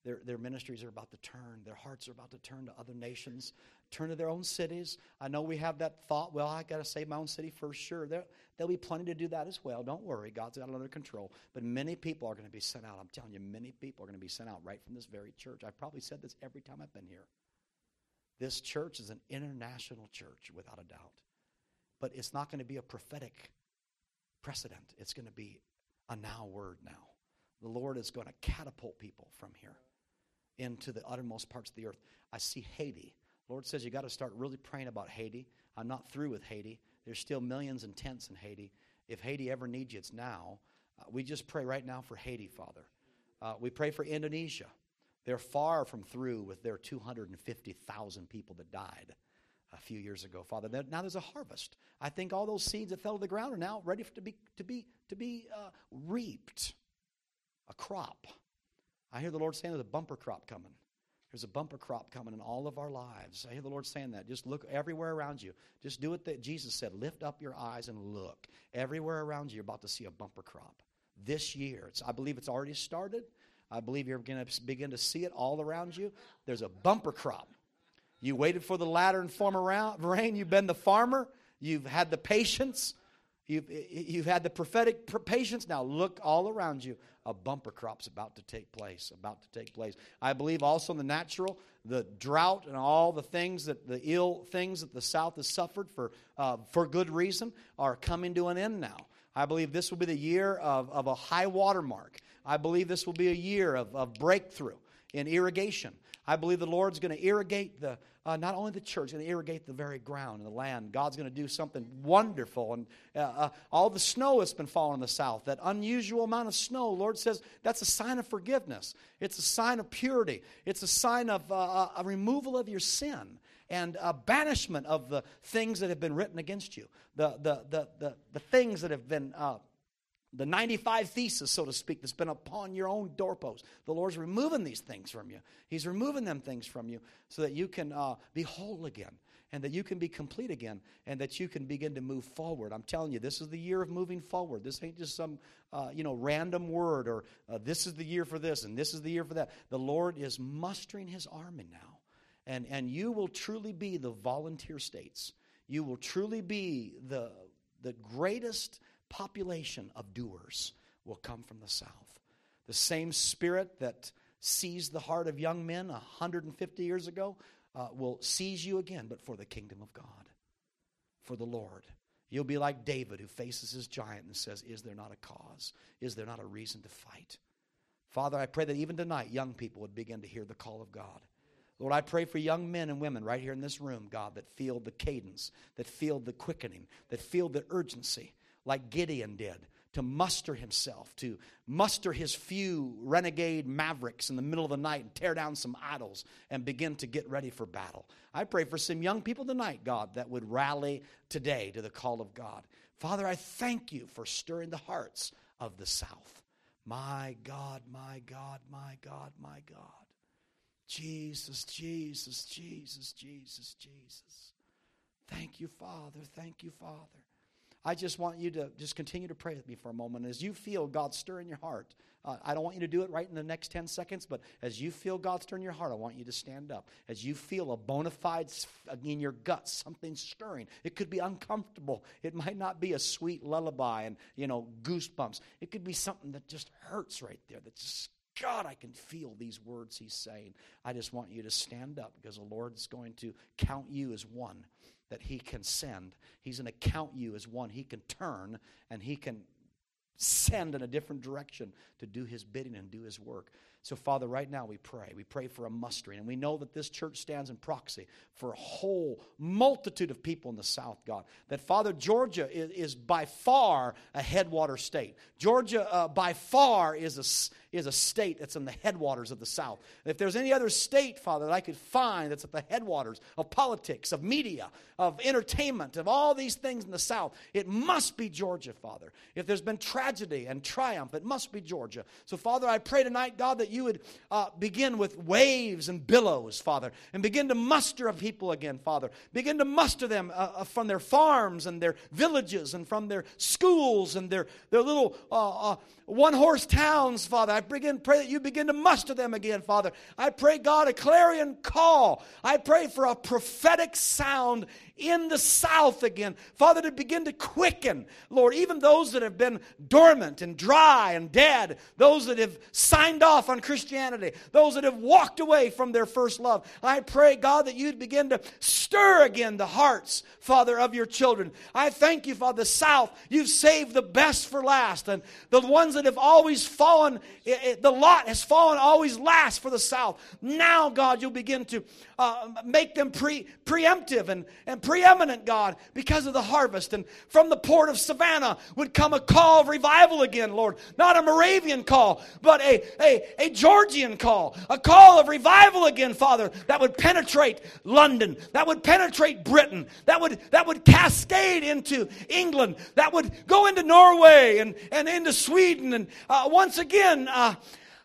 Their, their ministries are about to turn. Their hearts are about to turn to other nations, turn to their own cities. I know we have that thought, well, I got to save my own city first. Sure, there, there'll be plenty to do that as well. Don't worry, God's got it under control. But many people are going to be sent out. I'm telling you, many people are going to be sent out right from this very church. I've probably said this every time I've been here. This church is an international church, without a doubt. But it's not going to be a prophetic precedent, it's going to be a now word now. The Lord is going to catapult people from here into the uttermost parts of the earth. I see Haiti. Lord says you got to start really praying about Haiti. I'm not through with Haiti. There's still millions and tents in Haiti. If Haiti ever needs you, it's now. Uh, we just pray right now for Haiti, Father. Uh, we pray for Indonesia. They're far from through with their 250,000 people that died a few years ago, Father. Now there's a harvest. I think all those seeds that fell to the ground are now ready to be to be to be uh, reaped. A crop. I hear the Lord saying there's a bumper crop coming. There's a bumper crop coming in all of our lives. I hear the Lord saying that. Just look everywhere around you. Just do what that Jesus said. Lift up your eyes and look. Everywhere around you, you're about to see a bumper crop. This year, it's, I believe it's already started. I believe you're going to begin to see it all around you. There's a bumper crop. You waited for the latter and former rain. You've been the farmer. You've had the patience. You've, you've had the prophetic patience. Now look all around you. A bumper crop's about to take place. About to take place. I believe also in the natural, the drought and all the things that the ill things that the South has suffered for uh, for good reason are coming to an end now. I believe this will be the year of, of a high water mark. I believe this will be a year of, of breakthrough in irrigation. I believe the Lord's going to irrigate the uh, not only the church, going to irrigate the very ground and the land. God's going to do something wonderful. And uh, uh, all the snow that's been falling in the south, that unusual amount of snow, Lord says that's a sign of forgiveness. It's a sign of purity. It's a sign of uh, uh, a removal of your sin and a banishment of the things that have been written against you, the, the, the, the, the things that have been uh, the 95 thesis, so to speak, that's been upon your own doorpost. The Lord's removing these things from you. He's removing them things from you so that you can uh, be whole again and that you can be complete again and that you can begin to move forward. I'm telling you, this is the year of moving forward. This ain't just some, uh, you know, random word or uh, this is the year for this and this is the year for that. The Lord is mustering his army now. And, and you will truly be the volunteer states. You will truly be the, the greatest population of doers will come from the South. The same spirit that seized the heart of young men 150 years ago uh, will seize you again, but for the kingdom of God, for the Lord. You'll be like David who faces his giant and says, Is there not a cause? Is there not a reason to fight? Father, I pray that even tonight, young people would begin to hear the call of God. Lord, I pray for young men and women right here in this room, God, that feel the cadence, that feel the quickening, that feel the urgency, like Gideon did to muster himself, to muster his few renegade mavericks in the middle of the night and tear down some idols and begin to get ready for battle. I pray for some young people tonight, God, that would rally today to the call of God. Father, I thank you for stirring the hearts of the South. My God, my God, my God, my God. Jesus, Jesus, Jesus, Jesus, Jesus. Thank you, Father. Thank you, Father. I just want you to just continue to pray with me for a moment. As you feel God stir in your heart, uh, I don't want you to do it right in the next 10 seconds, but as you feel God stir in your heart, I want you to stand up. As you feel a bona fide in your guts, something stirring. It could be uncomfortable. It might not be a sweet lullaby and, you know, goosebumps. It could be something that just hurts right there, that just God, I can feel these words he's saying. I just want you to stand up because the Lord's going to count you as one that he can send. He's going to count you as one he can turn and he can send in a different direction to do his bidding and do his work. So, Father, right now we pray. We pray for a mustering. And we know that this church stands in proxy for a whole multitude of people in the South, God. That, Father, Georgia is, is by far a headwater state. Georgia, uh, by far, is a, is a state that's in the headwaters of the South. if there's any other state, Father, that I could find that's at the headwaters of politics, of media, of entertainment, of all these things in the South, it must be Georgia, Father. If there's been tragedy and triumph, it must be Georgia. So, Father, I pray tonight, God, that you would uh, begin with waves and billows, Father, and begin to muster a people again, Father. Begin to muster them uh, uh from their farms and their villages and from their schools and their, their little uh, uh one horse towns, Father. I begin, pray that you begin to muster them again, Father. I pray, God, a clarion call. I pray for a prophetic sound in the south again. Father, to begin to quicken, Lord, even those that have been dormant and dry and dead, those that have signed off on Christianity, those that have walked away from their first love. I pray, God, that you'd begin to stir again the hearts, Father, of your children. I thank you, Father, the south, you've saved the best for last. And the ones that have always fallen, it, it, the lot has fallen always last for the south. Now, God, you'll begin to uh, make them pre, preemptive and, and preeminent, God, because of the harvest. And from the port of Savannah would come a call of revival again, Lord. Not a Moravian call, but a, a, a Georgian call. A call of revival again, Father, that would penetrate London, that would penetrate Britain, that would, that would cascade into England, that would go into Norway and, and into Sweden. And uh, once again, uh,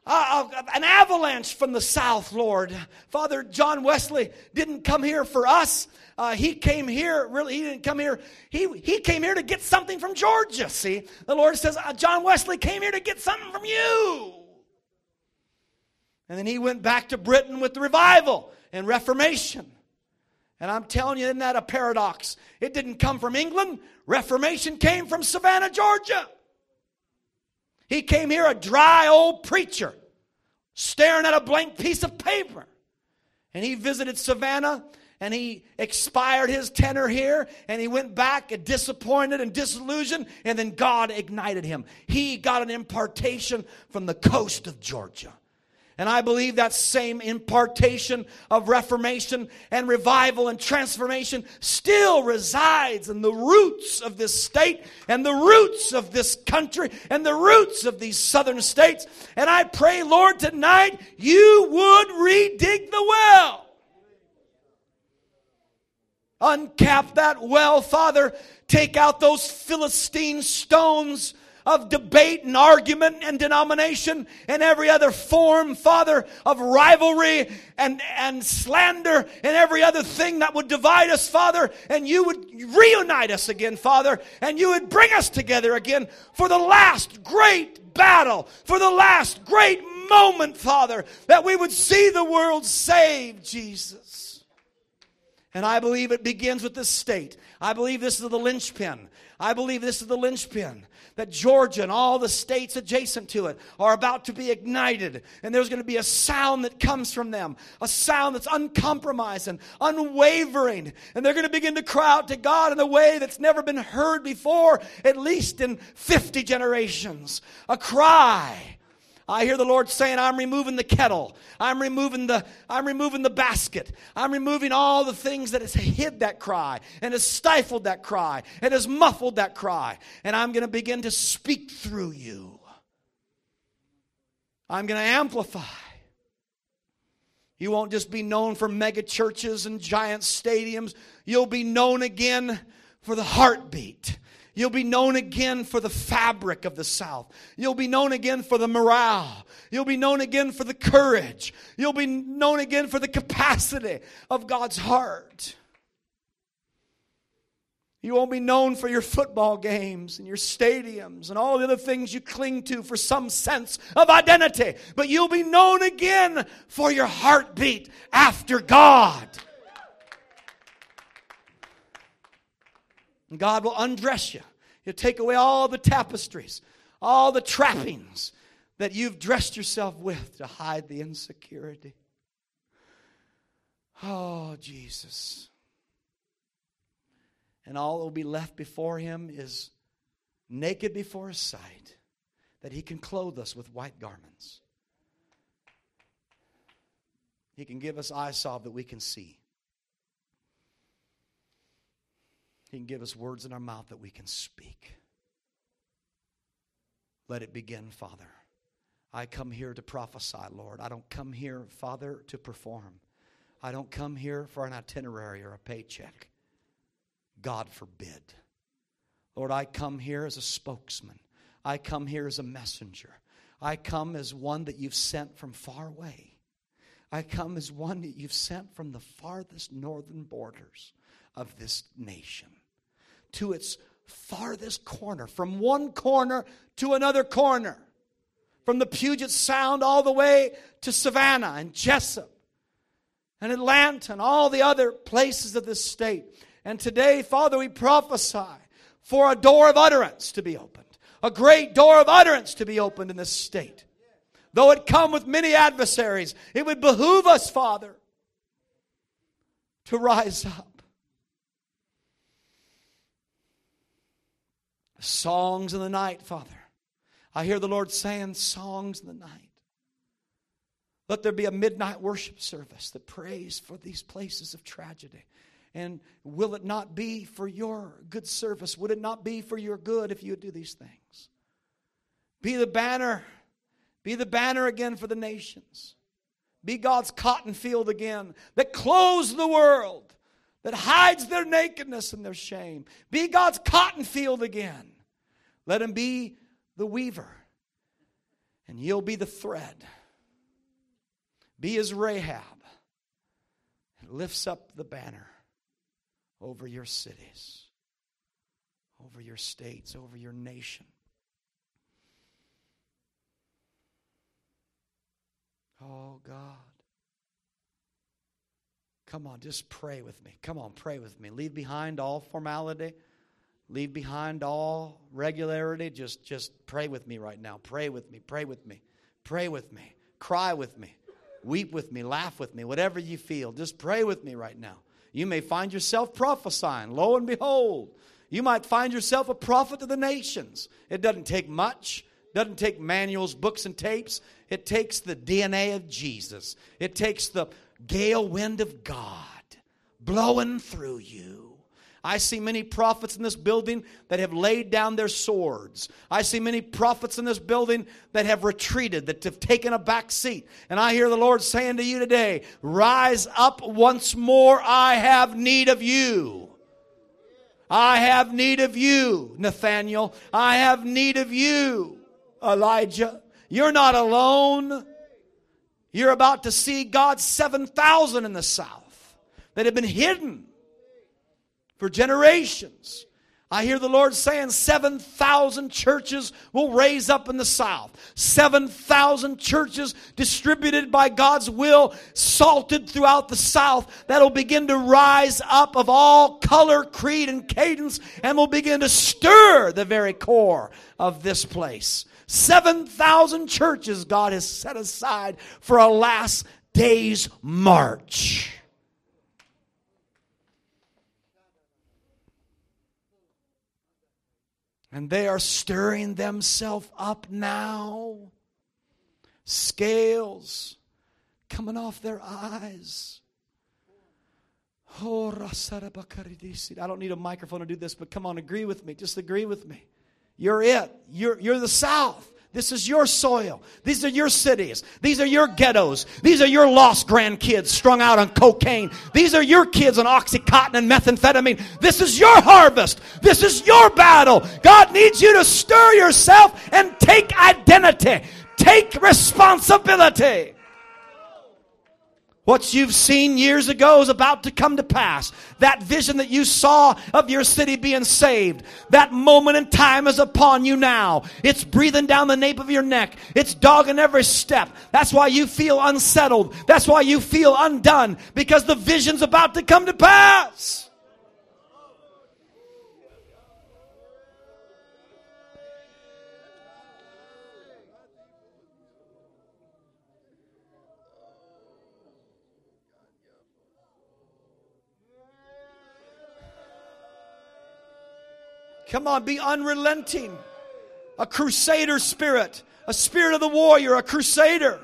uh, an avalanche from the south, Lord. Father John Wesley didn't come here for us. Uh, he came here, really, he didn't come here. He, he came here to get something from Georgia, see? The Lord says, uh, John Wesley came here to get something from you. And then he went back to Britain with the revival and Reformation. And I'm telling you, isn't that a paradox? It didn't come from England, Reformation came from Savannah, Georgia. He came here a dry old preacher, staring at a blank piece of paper. And he visited Savannah and he expired his tenor here and he went back disappointed and disillusioned and then God ignited him. He got an impartation from the coast of Georgia. And I believe that same impartation of reformation and revival and transformation still resides in the roots of this state and the roots of this country and the roots of these southern states. And I pray, Lord, tonight you would redig the well. Uncap that well, Father. Take out those Philistine stones of debate and argument and denomination and every other form, Father, of rivalry and, and slander and every other thing that would divide us, Father, and you would reunite us again, Father, and you would bring us together again for the last great battle, for the last great moment, Father, that we would see the world saved, Jesus. And I believe it begins with this state. I believe this is the linchpin. I believe this is the linchpin that Georgia and all the states adjacent to it are about to be ignited. And there's going to be a sound that comes from them, a sound that's uncompromising, unwavering. And they're going to begin to cry out to God in a way that's never been heard before, at least in 50 generations. A cry I hear the Lord saying, I'm removing the kettle. I'm removing the, I'm removing the basket. I'm removing all the things that has hid that cry and has stifled that cry and has muffled that cry. And I'm going to begin to speak through you. I'm going to amplify. You won't just be known for mega churches and giant stadiums. You'll be known again for the heartbeat You'll be known again for the fabric of the South. You'll be known again for the morale. You'll be known again for the courage. You'll be known again for the capacity of God's heart. You won't be known for your football games and your stadiums and all the other things you cling to for some sense of identity, but you'll be known again for your heartbeat after God. And God will undress you. He'll take away all the tapestries, all the trappings that you've dressed yourself with to hide the insecurity. Oh, Jesus. And all that will be left before him is naked before his sight, that he can clothe us with white garments. He can give us eyesalve that we can see. He can give us words in our mouth that we can speak. Let it begin, Father. I come here to prophesy, Lord. I don't come here, Father, to perform. I don't come here for an itinerary or a paycheck. God forbid. Lord, I come here as a spokesman. I come here as a messenger. I come as one that you've sent from far away. I come as one that you've sent from the farthest northern borders of this nation to its farthest corner, from one corner to another corner, from the Puget Sound all the way to Savannah and Jesup and Atlanta and all the other places of this state. And today, Father, we prophesy for a door of utterance to be opened, a great door of utterance to be opened in this state. Though it come with many adversaries, it would behoove us, Father, to rise up Songs in the night, Father. I hear the Lord saying, Songs in the night. Let there be a midnight worship service that prays for these places of tragedy. And will it not be for your good service? Would it not be for your good if you would do these things? Be the banner. Be the banner again for the nations. Be God's cotton field again that clothes the world, that hides their nakedness and their shame. Be God's cotton field again let him be the weaver, and you'll be the thread. Be as Rahab, and lifts up the banner over your cities, over your states, over your nation. Oh, God. Come on, just pray with me. Come on, pray with me. Leave behind all formality. Leave behind all regularity. Just, just pray with me right now. Pray with me. Pray with me. Pray with me. Cry with me. Weep with me. Laugh with me. Whatever you feel, just pray with me right now. You may find yourself prophesying. Lo and behold, you might find yourself a prophet to the nations. It doesn't take much. Doesn't take manuals, books, and tapes. It takes the DNA of Jesus. It takes the gale wind of God blowing through you. I see many prophets in this building that have laid down their swords. I see many prophets in this building that have retreated, that have taken a back seat. And I hear the Lord saying to you today, Rise up once more. I have need of you. I have need of you, Nathaniel. I have need of you, Elijah. You're not alone. You're about to see God's 7,000 in the south that have been hidden for generations. I hear the Lord saying 7,000 churches will raise up in the South. 7,000 churches distributed by God's will, salted throughout the South, that'll begin to rise up of all color, creed, and cadence, and will begin to stir the very core of this place. 7,000 churches God has set aside for a last day's march. And they are stirring themselves up now. Scales coming off their eyes. Oh, I don't need a microphone to do this, but come on, agree with me. Just agree with me. You're it. You're, you're the South. This is your soil. These are your cities. These are your ghettos. These are your lost grandkids strung out on cocaine. These are your kids on Oxycontin and methamphetamine. This is your harvest. This is your battle. God needs you to stir yourself and take identity. Take responsibility. What you've seen years ago is about to come to pass. That vision that you saw of your city being saved, that moment in time is upon you now. It's breathing down the nape of your neck. It's dogging every step. That's why you feel unsettled. That's why you feel undone because the vision's about to come to pass. Come on, be unrelenting. A crusader spirit, a spirit of the warrior, a crusader.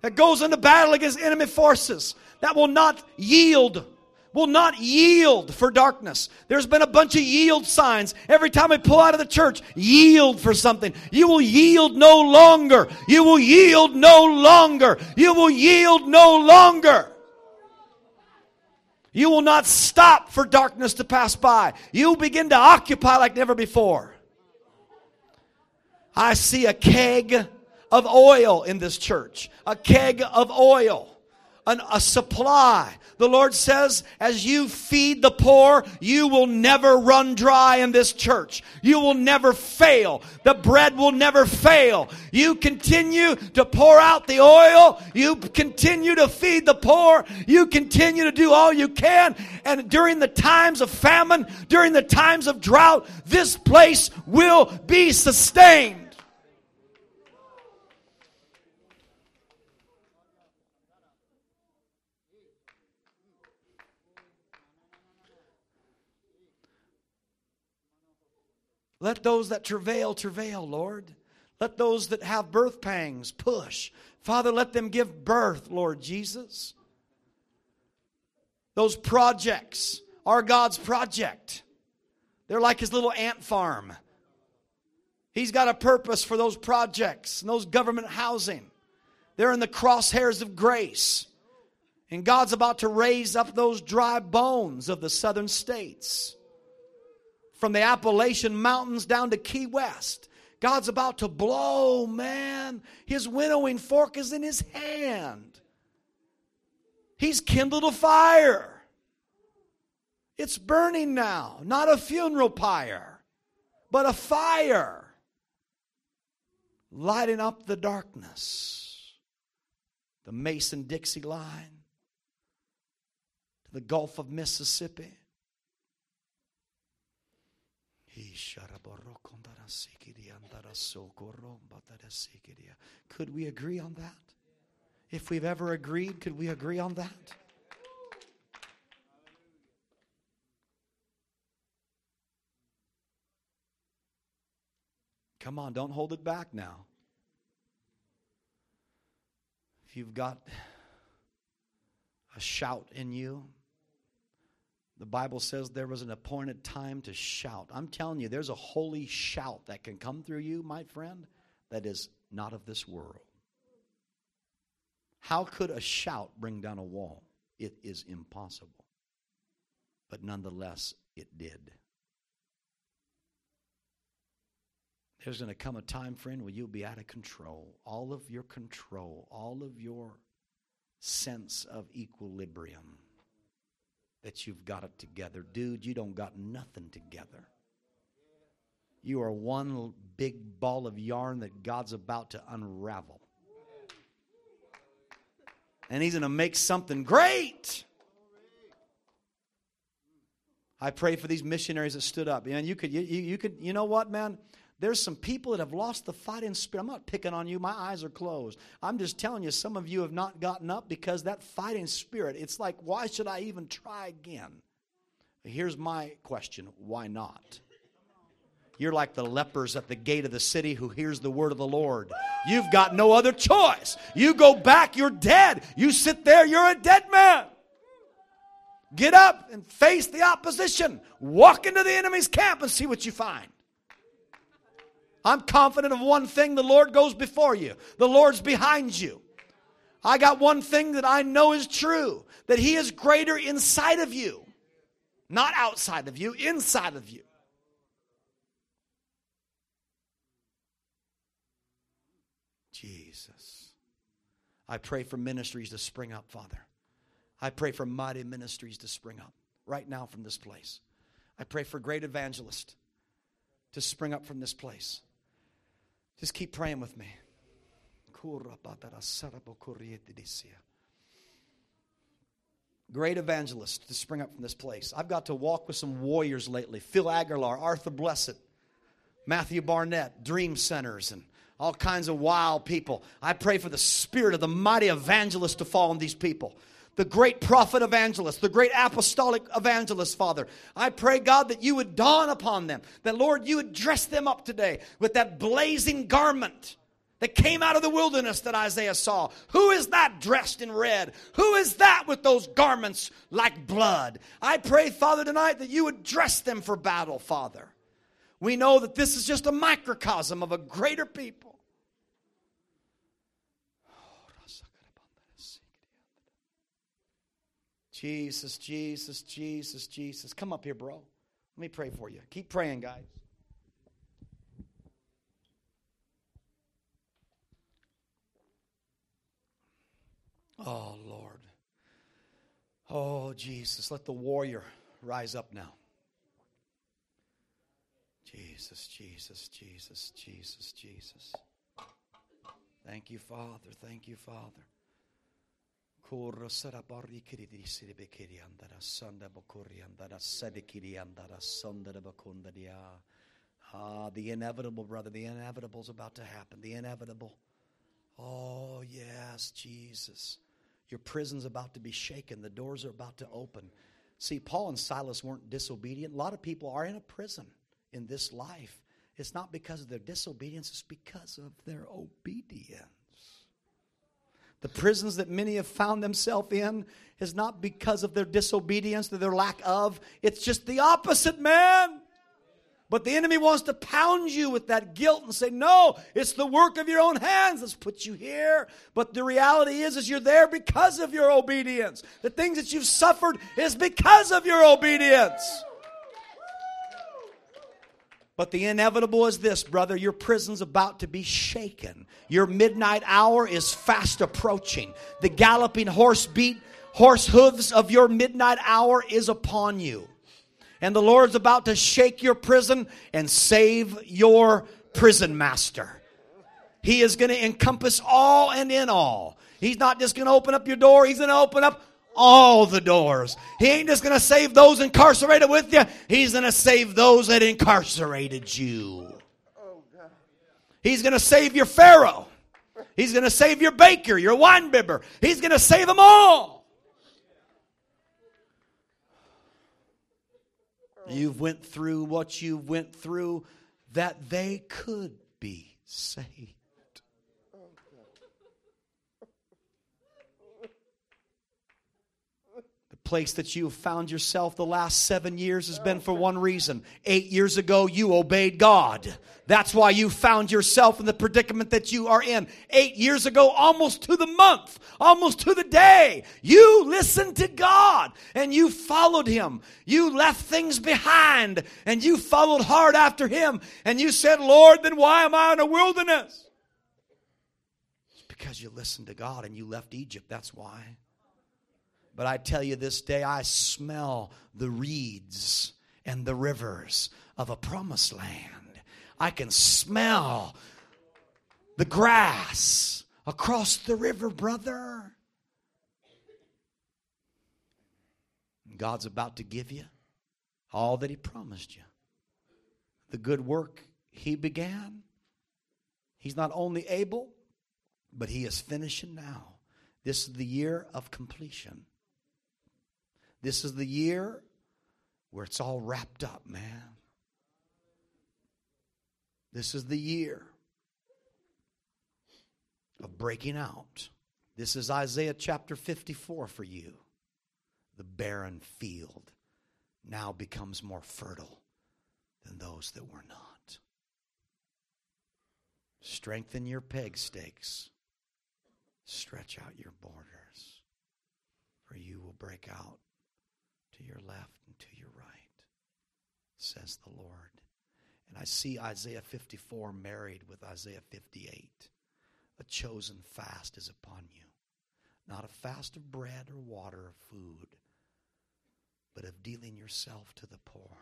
that goes into battle against enemy forces, that will not yield will not yield for darkness. There's been a bunch of yield signs. Every time we pull out of the church, yield for something. You will yield no longer. You will yield no longer. You will yield no longer. You will not stop for darkness to pass by. You begin to occupy like never before. I see a keg of oil in this church. A keg of oil an, a supply. The Lord says, as you feed the poor, you will never run dry in this church. You will never fail. The bread will never fail. You continue to pour out the oil. You continue to feed the poor. You continue to do all you can. And during the times of famine, during the times of drought, this place will be sustained. Let those that travail, travail, Lord. Let those that have birth pangs push. Father, let them give birth, Lord Jesus. Those projects are God's project. They're like his little ant farm. He's got a purpose for those projects and those government housing. They're in the crosshairs of grace. And God's about to raise up those dry bones of the southern states from the Appalachian Mountains down to Key West. God's about to blow, man. His winnowing fork is in his hand. He's kindled a fire. It's burning now, not a funeral pyre, but a fire lighting up the darkness. The Mason Dixie line to the Gulf of Mississippi could we agree on that? If we've ever agreed, could we agree on that? Come on, don't hold it back now. If you've got a shout in you, the Bible says there was an appointed time to shout. I'm telling you, there's a holy shout that can come through you, my friend, that is not of this world. How could a shout bring down a wall? It is impossible. But nonetheless, it did. There's going to come a time, friend, where you'll be out of control. All of your control, all of your sense of equilibrium that you've got it together. Dude, you don't got nothing together. You are one big ball of yarn that God's about to unravel. And He's going to make something great. I pray for these missionaries that stood up. And you could, you, you could, you know what, man? There's some people that have lost the fighting spirit. I'm not picking on you. My eyes are closed. I'm just telling you, some of you have not gotten up because that fighting spirit, it's like, why should I even try again? Here's my question why not? You're like the lepers at the gate of the city who hears the word of the Lord. You've got no other choice. You go back, you're dead. You sit there, you're a dead man. Get up and face the opposition. Walk into the enemy's camp and see what you find. I'm confident of one thing the Lord goes before you, the Lord's behind you. I got one thing that I know is true that He is greater inside of you, not outside of you, inside of you. Jesus. I pray for ministries to spring up, Father. I pray for mighty ministries to spring up right now from this place. I pray for great evangelists to spring up from this place. Just keep praying with me. Great evangelist to spring up from this place. I've got to walk with some warriors lately. Phil Aguilar, Arthur Blessitt, Matthew Barnett, Dream Centers, and all kinds of wild people. I pray for the spirit of the mighty evangelist to fall on these people the great prophet evangelist, the great apostolic evangelist, Father. I pray, God, that you would dawn upon them, that, Lord, you would dress them up today with that blazing garment that came out of the wilderness that Isaiah saw. Who is that dressed in red? Who is that with those garments like blood? I pray, Father, tonight that you would dress them for battle, Father. We know that this is just a microcosm of a greater people. Jesus, Jesus, Jesus, Jesus. Come up here, bro. Let me pray for you. Keep praying, guys. Oh, Lord. Oh, Jesus. Let the warrior rise up now. Jesus, Jesus, Jesus, Jesus, Jesus. Thank you, Father. Thank you, Father. Ah, the inevitable, brother. The inevitable is about to happen. The inevitable. Oh, yes, Jesus. Your prison's about to be shaken. The doors are about to open. See, Paul and Silas weren't disobedient. A lot of people are in a prison in this life. It's not because of their disobedience, it's because of their obedience. The prisons that many have found themselves in is not because of their disobedience or their lack of. It's just the opposite, man. But the enemy wants to pound you with that guilt and say, no, it's the work of your own hands that's put you here. But the reality is, is you're there because of your obedience. The things that you've suffered is because of your obedience. But the inevitable is this, brother. Your prison's about to be shaken. Your midnight hour is fast approaching. The galloping horse beat, horse hooves of your midnight hour is upon you and the Lord's about to shake your prison and save your prison master. He is going to encompass all and in all. He's not just going to open up your door, He's going to open up all the doors. He ain't just going to save those incarcerated with you, He's going to save those that incarcerated you. He's going to save your Pharaoh. He's going to save your baker, your wine bibber. He's going to save them all. You've went through what you went through that they could be saved. Place that you have found yourself the last seven years has oh, been for one reason. Eight years ago, you obeyed God. That's why you found yourself in the predicament that you are in. Eight years ago, almost to the month, almost to the day, you listened to God and you followed Him. You left things behind and you followed hard after Him. And you said, Lord, then why am I in a wilderness? It's because you listened to God and you left Egypt. That's why. But I tell you this day, I smell the reeds and the rivers of a promised land. I can smell the grass across the river, brother. God's about to give you all that He promised you. The good work He began, He's not only able, but He is finishing now. This is the year of completion. This is the year where it's all wrapped up, man. This is the year of breaking out. This is Isaiah chapter 54 for you. The barren field now becomes more fertile than those that were not. Strengthen your peg stakes, stretch out your borders, for you will break out to your left and to your right, says the Lord. And I see Isaiah 54 married with Isaiah 58. A chosen fast is upon you. Not a fast of bread or water or food, but of dealing yourself to the poor,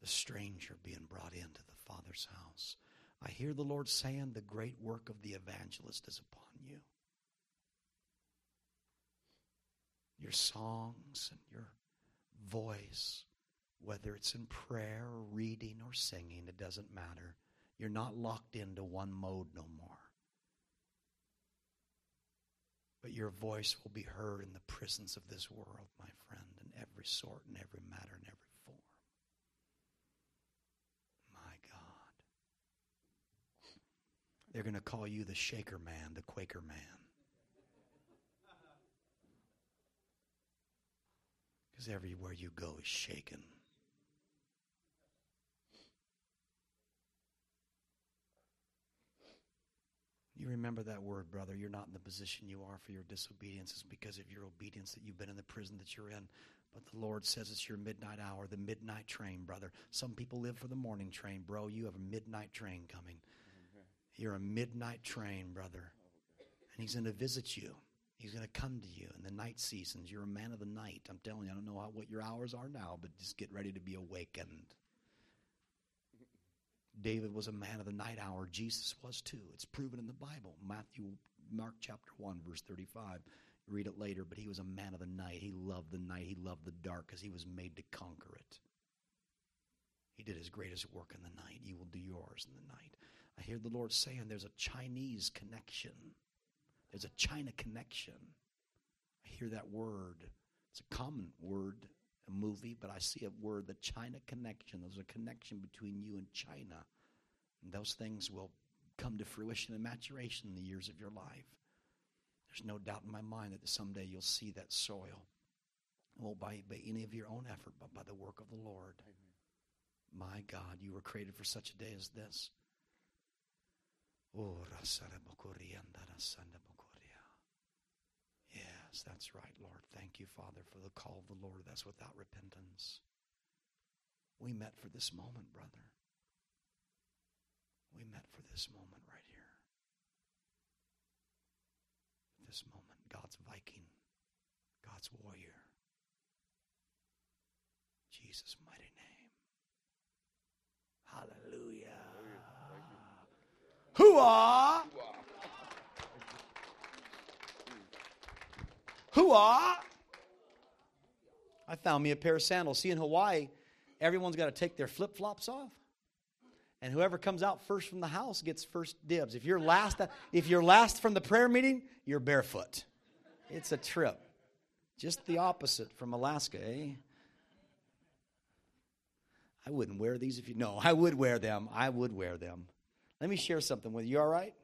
the stranger being brought into the Father's house. I hear the Lord saying the great work of the evangelist is upon you. Your songs and your voice whether it's in prayer or reading or singing, it doesn't matter. You're not locked into one mode no more. But your voice will be heard in the prisons of this world, my friend, in every sort, in every matter, in every form. My God. They're going to call you the Shaker Man, the Quaker Man. Because everywhere you go is shaken. You remember that word, brother. You're not in the position you are for your disobedience. It's because of your obedience that you've been in the prison that you're in. But the Lord says it's your midnight hour, the midnight train, brother. Some people live for the morning train, bro. You have a midnight train coming. You're a midnight train, brother. And He's going to visit you. He's going to come to you in the night seasons. You're a man of the night. I'm telling you, I don't know how, what your hours are now, but just get ready to be awakened. David was a man of the night hour. Jesus was too. It's proven in the Bible. Matthew, Mark chapter 1, verse 35. Read it later, but he was a man of the night. He loved the night. He loved the dark because he was made to conquer it. He did his greatest work in the night. You will do yours in the night. I hear the Lord saying there's a Chinese connection. There's a China connection. I hear that word. It's a common word, a movie, but I see a word, the China connection. There's a connection between you and China. And those things will come to fruition and maturation in the years of your life. There's no doubt in my mind that someday you'll see that soil. Won't by, by any of your own effort, but by the work of the Lord. Amen. My God, you were created for such a day as this. Oh, Yes, that's right, Lord. Thank you, Father, for the call of the Lord that's without repentance. We met for this moment, brother. We met for this moment right here. This moment, God's Viking, God's warrior. Jesus' mighty name. Hallelujah. Hooah! Hooah! I found me a pair of sandals. See, in Hawaii, everyone's got to take their flip flops off. And whoever comes out first from the house gets first dibs. If you're last, if you're last from the prayer meeting, you're barefoot. It's a trip. Just the opposite from Alaska, eh? I wouldn't wear these if you no, I would wear them. I would wear them. Let me share something with. You all right?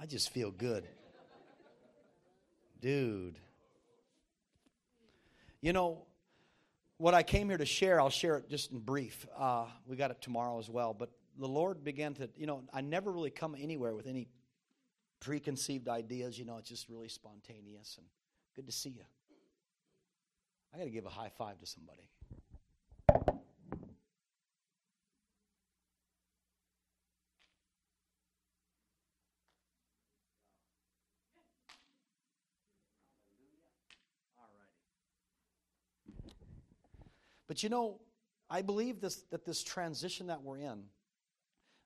I just feel good. Dude. You know, what I came here to share, I'll share it just in brief. Uh, we got it tomorrow as well. But the Lord began to, you know, I never really come anywhere with any preconceived ideas. You know, it's just really spontaneous and good to see you. I got to give a high five to somebody. But you know, I believe this, that this transition that we're in,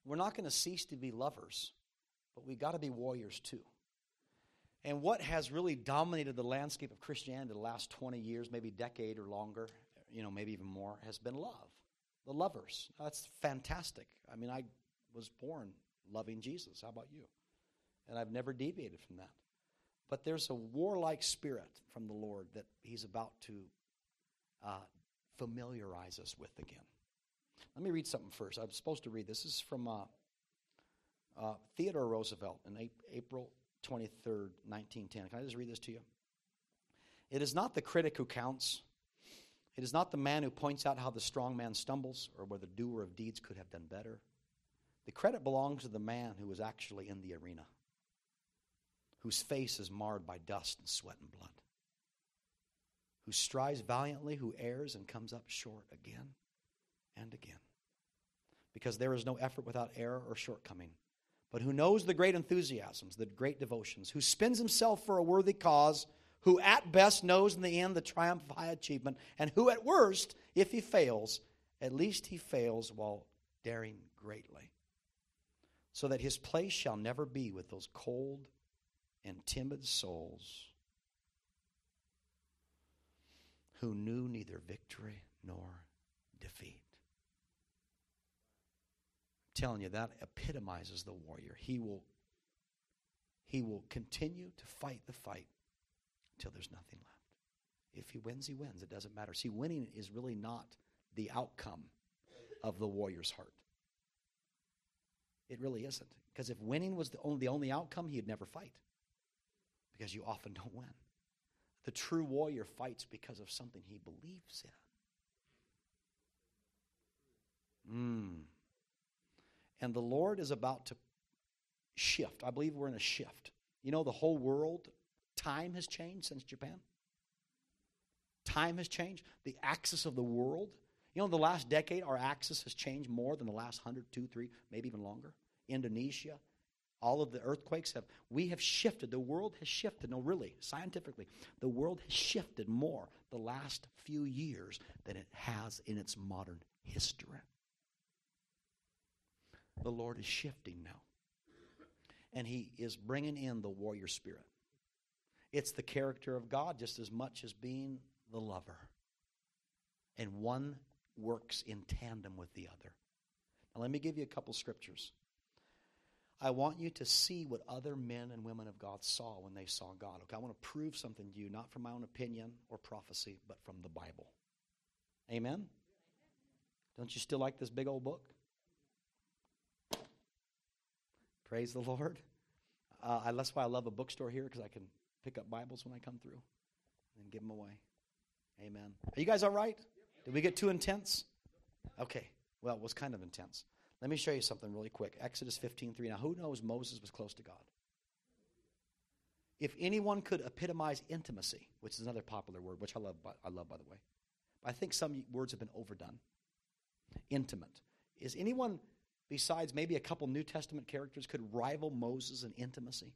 we're not going to cease to be lovers, but we got to be warriors too. And what has really dominated the landscape of Christianity the last 20 years, maybe decade or longer, you know, maybe even more, has been love. The lovers. That's fantastic. I mean, I was born loving Jesus. How about you? And I've never deviated from that. But there's a warlike spirit from the Lord that He's about to uh, familiarize us with again. Let me read something first. I'm supposed to read this. This is from uh, uh, Theodore Roosevelt in April 23rd, 1910. Can I just read this to you? It is not the critic who counts. It is not the man who points out how the strong man stumbles or where the doer of deeds could have done better. The credit belongs to the man who is actually in the arena, whose face is marred by dust and sweat and blood who strives valiantly, who errs and comes up short again and again. Because there is no effort without error or shortcoming, but who knows the great enthusiasms, the great devotions, who spends himself for a worthy cause, who at best knows in the end the triumph of high achievement, and who at worst, if he fails, at least he fails while daring greatly, so that his place shall never be with those cold and timid souls who knew neither victory nor defeat. I'm telling you, that epitomizes the warrior. He will, he will continue to fight the fight until there's nothing left. If he wins, he wins. It doesn't matter. See, winning is really not the outcome of the warrior's heart. It really isn't. Because if winning was the only, the only outcome, he'd never fight. Because you often don't win. The true warrior fights because of something he believes in. Mm. And the Lord is about to shift. I believe we're in a shift. You know, the whole world, time has changed since Japan. Time has changed. The axis of the world. You know, the last decade, our axis has changed more than the last 100, 2, 3, maybe even longer. Indonesia, all of the earthquakes have, we have shifted. The world has shifted. No, really, scientifically, the world has shifted more the last few years than it has in its modern history. The Lord is shifting now. And He is bringing in the warrior spirit. It's the character of God just as much as being the lover. And one works in tandem with the other. Now, let me give you a couple scriptures. I want you to see what other men and women of God saw when they saw God. Okay, I want to prove something to you, not from my own opinion or prophecy, but from the Bible. Amen? Don't you still like this big old book? Praise the Lord. Uh, that's why I love a bookstore here because I can pick up Bibles when I come through and give them away. Amen. Are you guys all right? Did we get too intense? Okay. Well, it was kind of intense. Let me show you something really quick. Exodus 15 3. Now, who knows Moses was close to God? If anyone could epitomize intimacy, which is another popular word, which I love, I love by the way, I think some words have been overdone. Intimate. Is anyone besides maybe a couple New Testament characters, could rival Moses in intimacy.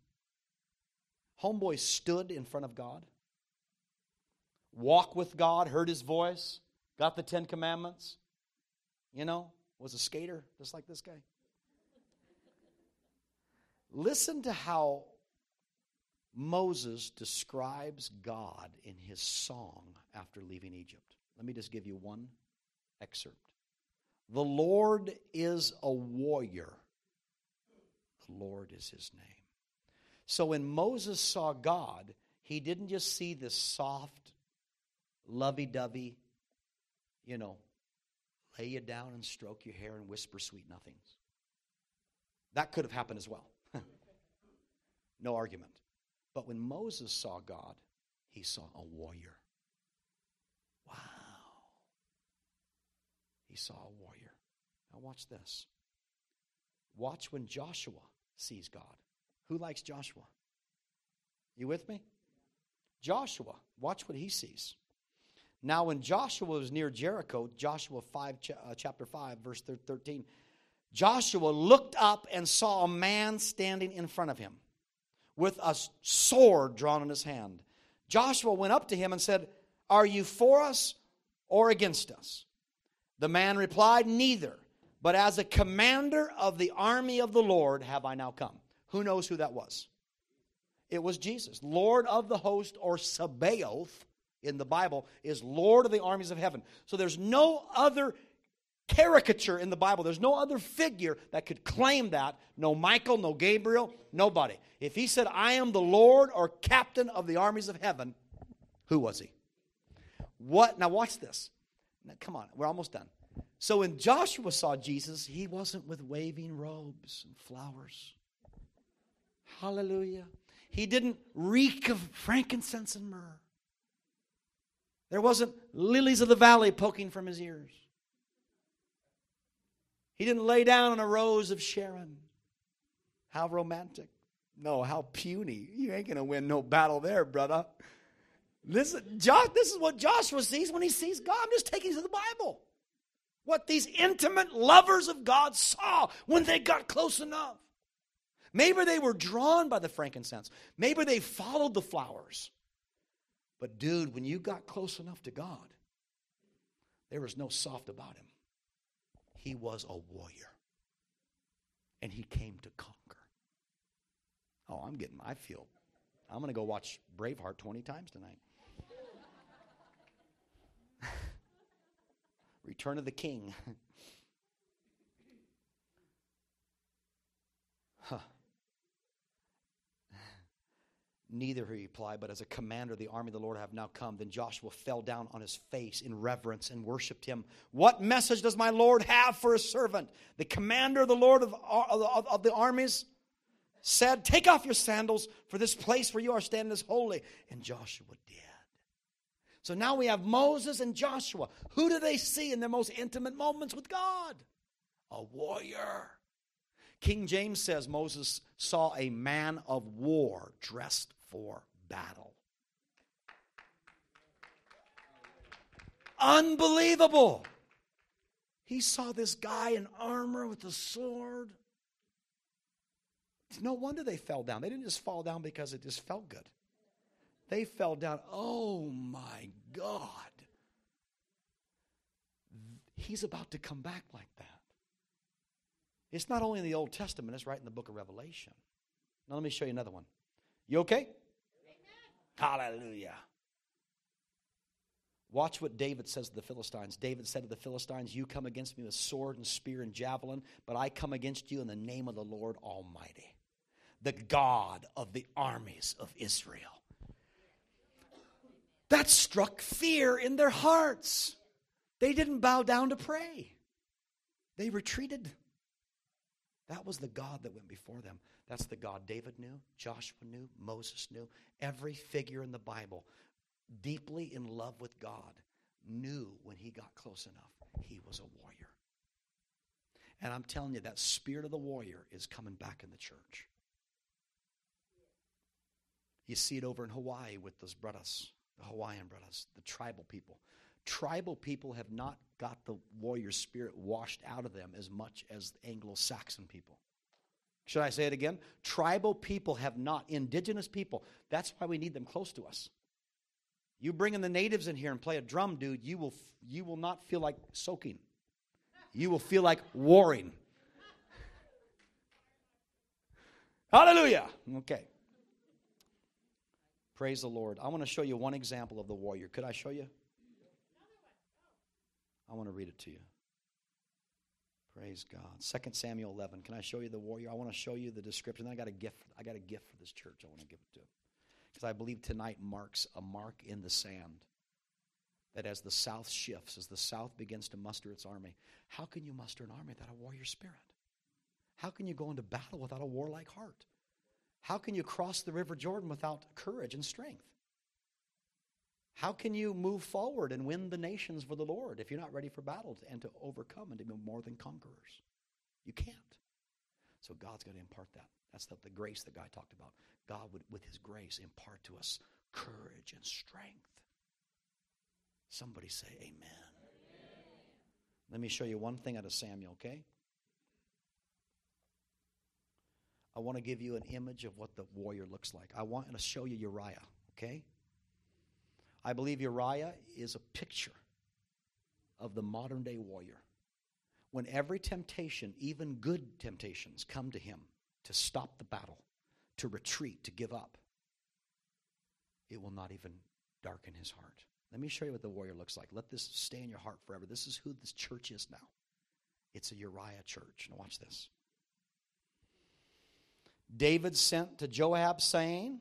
Homeboy stood in front of God, walked with God, heard his voice, got the Ten Commandments, you know, was a skater just like this guy. Listen to how Moses describes God in his song after leaving Egypt. Let me just give you one excerpt. The Lord is a warrior. The Lord is his name. So when Moses saw God, he didn't just see this soft, lovey dovey, you know, lay you down and stroke your hair and whisper sweet nothings. That could have happened as well. no argument. But when Moses saw God, he saw a warrior. Wow. He saw a warrior. Now, watch this. Watch when Joshua sees God. Who likes Joshua? You with me? Joshua. Watch what he sees. Now, when Joshua was near Jericho, Joshua 5, uh, chapter 5, verse 13, Joshua looked up and saw a man standing in front of him with a sword drawn in his hand. Joshua went up to him and said, Are you for us or against us? The man replied, Neither, but as a commander of the army of the Lord have I now come. Who knows who that was? It was Jesus. Lord of the host, or Sabaoth in the Bible, is Lord of the armies of heaven. So there's no other caricature in the Bible. There's no other figure that could claim that. No Michael, no Gabriel, nobody. If he said, I am the Lord or captain of the armies of heaven, who was he? What? Now, watch this. Now, come on, we're almost done. So when Joshua saw Jesus, he wasn't with waving robes and flowers. Hallelujah. He didn't reek of frankincense and myrrh. There wasn't lilies of the valley poking from his ears. He didn't lay down on a rose of Sharon. How romantic. No, how puny. You ain't going to win no battle there, brother. This, Josh, this is what Joshua sees when he sees God. I'm just taking you to the Bible. What these intimate lovers of God saw when they got close enough. Maybe they were drawn by the frankincense. Maybe they followed the flowers. But, dude, when you got close enough to God, there was no soft about him. He was a warrior. And he came to conquer. Oh, I'm getting, I feel, I'm going to go watch Braveheart 20 times tonight. Return of the King. huh. Neither, he replied, but as a commander of the army of the Lord I have now come. Then Joshua fell down on his face in reverence and worshiped him. What message does my Lord have for his servant? The commander of the Lord of, of, of the armies said, Take off your sandals, for this place where you are standing is holy. And Joshua did. So now we have Moses and Joshua. Who do they see in their most intimate moments with God? A warrior. King James says Moses saw a man of war dressed for battle. Unbelievable. He saw this guy in armor with a sword. It's no wonder they fell down. They didn't just fall down because it just felt good. They fell down. Oh my God. He's about to come back like that. It's not only in the Old Testament, it's right in the book of Revelation. Now, let me show you another one. You okay? Hallelujah. Watch what David says to the Philistines. David said to the Philistines, You come against me with sword and spear and javelin, but I come against you in the name of the Lord Almighty, the God of the armies of Israel. That struck fear in their hearts. They didn't bow down to pray, they retreated. That was the God that went before them. That's the God David knew, Joshua knew, Moses knew. Every figure in the Bible, deeply in love with God, knew when he got close enough, he was a warrior. And I'm telling you, that spirit of the warrior is coming back in the church. You see it over in Hawaii with those brothers, the Hawaiian brothers, the tribal people. Tribal people have not got the warrior spirit washed out of them as much as Anglo Saxon people. Should I say it again? Tribal people have not, indigenous people, that's why we need them close to us. You bring in the natives in here and play a drum, dude, you will, you will not feel like soaking. You will feel like warring. Hallelujah. Okay. Praise the Lord. I want to show you one example of the warrior. Could I show you? I want to read it to you. Praise God. 2 Samuel 11. Can I show you the warrior? I want to show you the description. I got a gift. I got a gift for this church. I want to give it to Because I believe tonight marks a mark in the sand. That as the South shifts, as the South begins to muster its army, how can you muster an army without a warrior spirit? How can you go into battle without a warlike heart? How can you cross the River Jordan without courage and strength? How can you move forward and win the nations for the Lord if you're not ready for battle and to overcome and to be more than conquerors? You can't. So God's got to impart that. That's the, the grace that Guy talked about. God would, with His grace, impart to us courage and strength. Somebody say, Amen. Amen. Let me show you one thing out of Samuel, okay? I want to give you an image of what the warrior looks like. I want to show you Uriah, okay? I believe Uriah is a picture of the modern day warrior. When every temptation, even good temptations, come to him to stop the battle, to retreat, to give up, it will not even darken his heart. Let me show you what the warrior looks like. Let this stay in your heart forever. This is who this church is now. It's a Uriah church. Now, watch this. David sent to Joab, saying,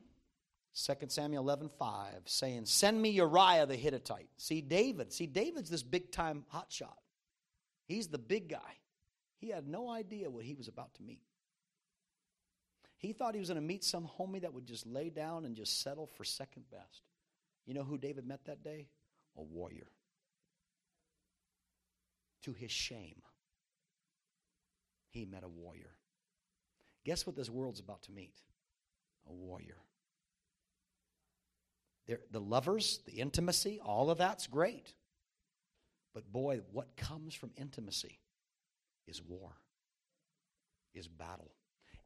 2 Samuel 11, 5, saying, Send me Uriah the Hittite. See, David, see, David's this big time hotshot. He's the big guy. He had no idea what he was about to meet. He thought he was going to meet some homie that would just lay down and just settle for second best. You know who David met that day? A warrior. To his shame, he met a warrior. Guess what this world's about to meet? A warrior. The lovers, the intimacy, all of that's great. But boy, what comes from intimacy is war, is battle.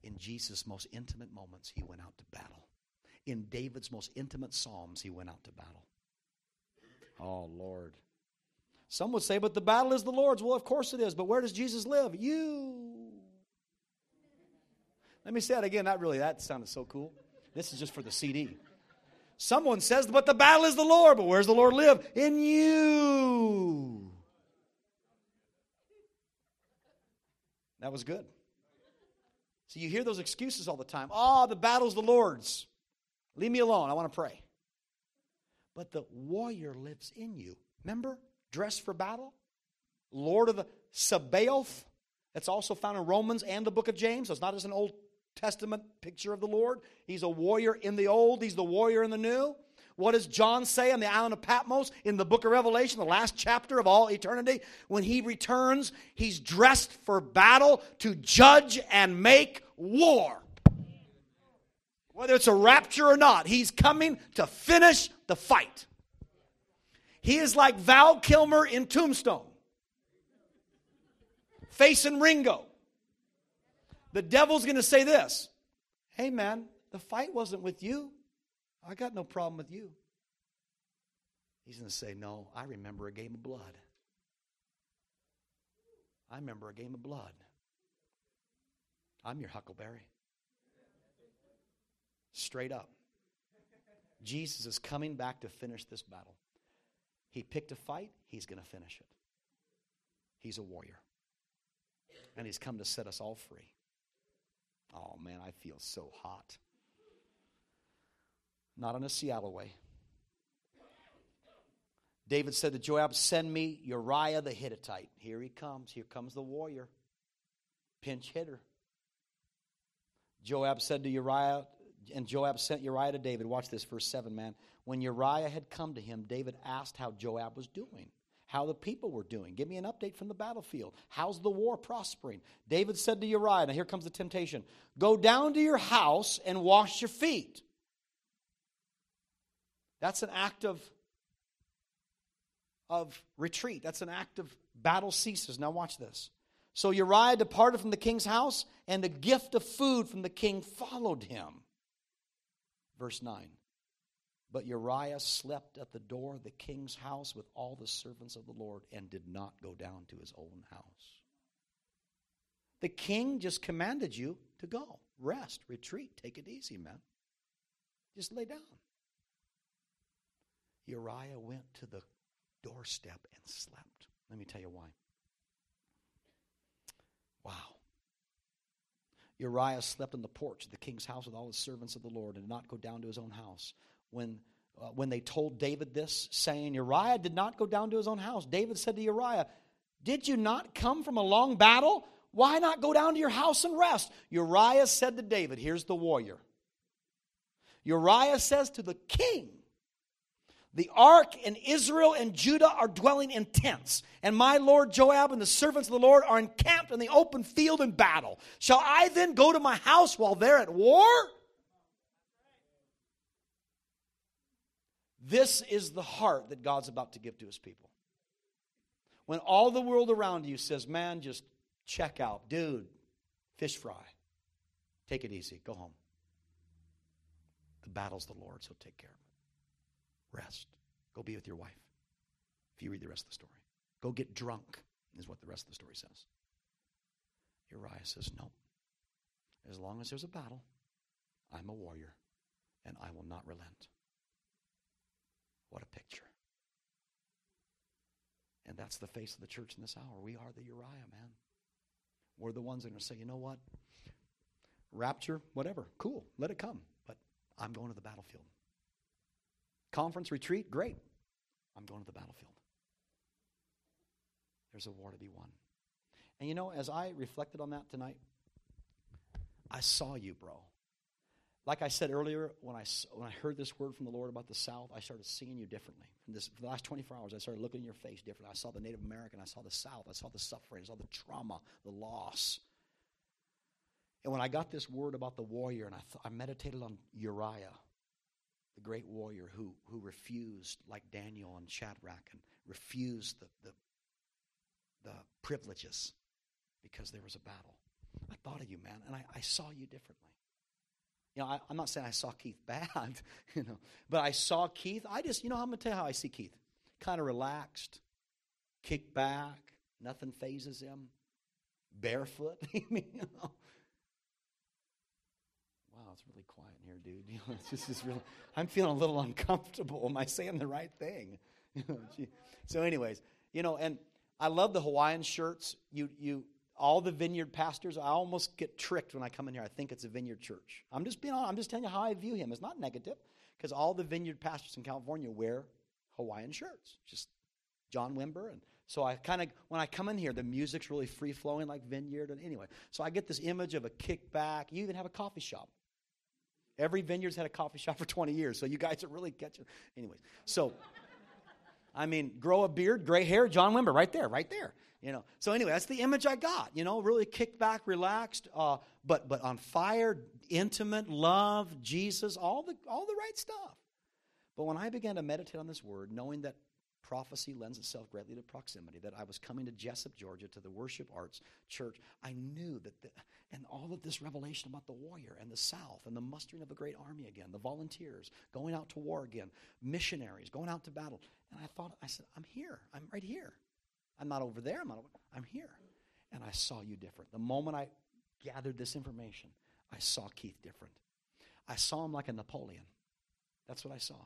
In Jesus' most intimate moments, he went out to battle. In David's most intimate psalms, he went out to battle. Oh, Lord. Some would say, but the battle is the Lord's. Well, of course it is, but where does Jesus live? You. Let me say that again. Not really. That sounded so cool. This is just for the CD. Someone says, but the battle is the Lord. But where's the Lord live? In you. That was good. So you hear those excuses all the time. Oh, the battle's the Lord's. Leave me alone. I want to pray. But the warrior lives in you. Remember? Dress for battle. Lord of the Sabaoth. That's also found in Romans and the book of James. So it's not just an Old Testament picture of the Lord. He's a warrior in the old, he's the warrior in the new. What does John say on the island of Patmos in the book of Revelation, the last chapter of all eternity? When he returns, he's dressed for battle to judge and make war. Whether it's a rapture or not, he's coming to finish the fight. He is like Val Kilmer in Tombstone, facing Ringo. The devil's going to say this Hey, man, the fight wasn't with you. I got no problem with you. He's going to say, No, I remember a game of blood. I remember a game of blood. I'm your huckleberry. Straight up. Jesus is coming back to finish this battle. He picked a fight, he's going to finish it. He's a warrior. And he's come to set us all free. Oh man, I feel so hot. Not in a Seattle way. David said to Joab, Send me Uriah the Hittite. Here he comes. Here comes the warrior. Pinch hitter. Joab said to Uriah, and Joab sent Uriah to David. Watch this, verse 7, man. When Uriah had come to him, David asked how Joab was doing, how the people were doing. Give me an update from the battlefield. How's the war prospering? David said to Uriah, now here comes the temptation go down to your house and wash your feet. That's an act of, of retreat, that's an act of battle ceases. Now, watch this. So Uriah departed from the king's house, and the gift of food from the king followed him. Verse 9. But Uriah slept at the door of the king's house with all the servants of the Lord and did not go down to his own house. The king just commanded you to go. Rest, retreat, take it easy, man. Just lay down. Uriah went to the doorstep and slept. Let me tell you why. Wow. Uriah slept in the porch of the king's house with all the servants of the Lord and did not go down to his own house. When, uh, when they told David this, saying, Uriah did not go down to his own house, David said to Uriah, Did you not come from a long battle? Why not go down to your house and rest? Uriah said to David, Here's the warrior. Uriah says to the king, the ark and Israel and Judah are dwelling in tents, and my lord Joab and the servants of the Lord are encamped in the open field in battle. Shall I then go to my house while they're at war? This is the heart that God's about to give to his people. When all the world around you says, man, just check out, dude, fish fry, take it easy, go home. The battle's the Lord's, he'll take care of it. Rest. Go be with your wife. If you read the rest of the story, go get drunk, is what the rest of the story says. Uriah says, No. As long as there's a battle, I'm a warrior, and I will not relent. What a picture. And that's the face of the church in this hour. We are the Uriah, man. We're the ones that are going to say, you know what? Rapture, whatever, cool, let it come. But I'm going to the battlefield. Conference retreat, great. I'm going to the battlefield. There's a war to be won. And you know, as I reflected on that tonight, I saw you, bro. Like I said earlier, when I, when I heard this word from the Lord about the South, I started seeing you differently. From this, for the last 24 hours, I started looking in your face differently. I saw the Native American, I saw the South, I saw the suffering, I saw the trauma, the loss. And when I got this word about the warrior, and I, th- I meditated on Uriah, the great warrior who, who refused, like Daniel and Shadrach, and refused the, the, the privileges because there was a battle. I thought of you, man, and I, I saw you differently. You know, I, am not saying I saw Keith bad, you know, but I saw Keith. I just, you know, I'm going to tell you how I see Keith. Kind of relaxed, kicked back, nothing phases him, barefoot. you know, wow, it's really quiet in here, dude. You know, just, it's really, I'm feeling a little uncomfortable. Am I saying the right thing? So, anyways, you know, and I love the Hawaiian shirts. You, you, all the vineyard pastors, I almost get tricked when I come in here. I think it's a vineyard church. I'm just being I'm just telling you how I view him. It's not negative because all the vineyard pastors in California wear Hawaiian shirts. Just John Wimber and so I kind of when I come in here, the music's really free flowing like vineyard and anyway. So I get this image of a kickback. You even have a coffee shop. Every vineyard's had a coffee shop for 20 years, so you guys are really catching. Anyways, so I mean, grow a beard, gray hair, John Wimber, right there, right there. You know. So anyway, that's the image I got. You know, really kicked back, relaxed, uh, but but on fire, intimate, love, Jesus, all the all the right stuff. But when I began to meditate on this word, knowing that prophecy lends itself greatly to proximity, that I was coming to Jesup Georgia, to the worship arts church, I knew that, the, and all of this revelation about the warrior and the South and the mustering of a great army again, the volunteers going out to war again, missionaries going out to battle. And I thought, I said, I'm here. I'm right here. I'm not over there. I'm not over, I'm here. And I saw you different. The moment I gathered this information, I saw Keith different. I saw him like a Napoleon. That's what I saw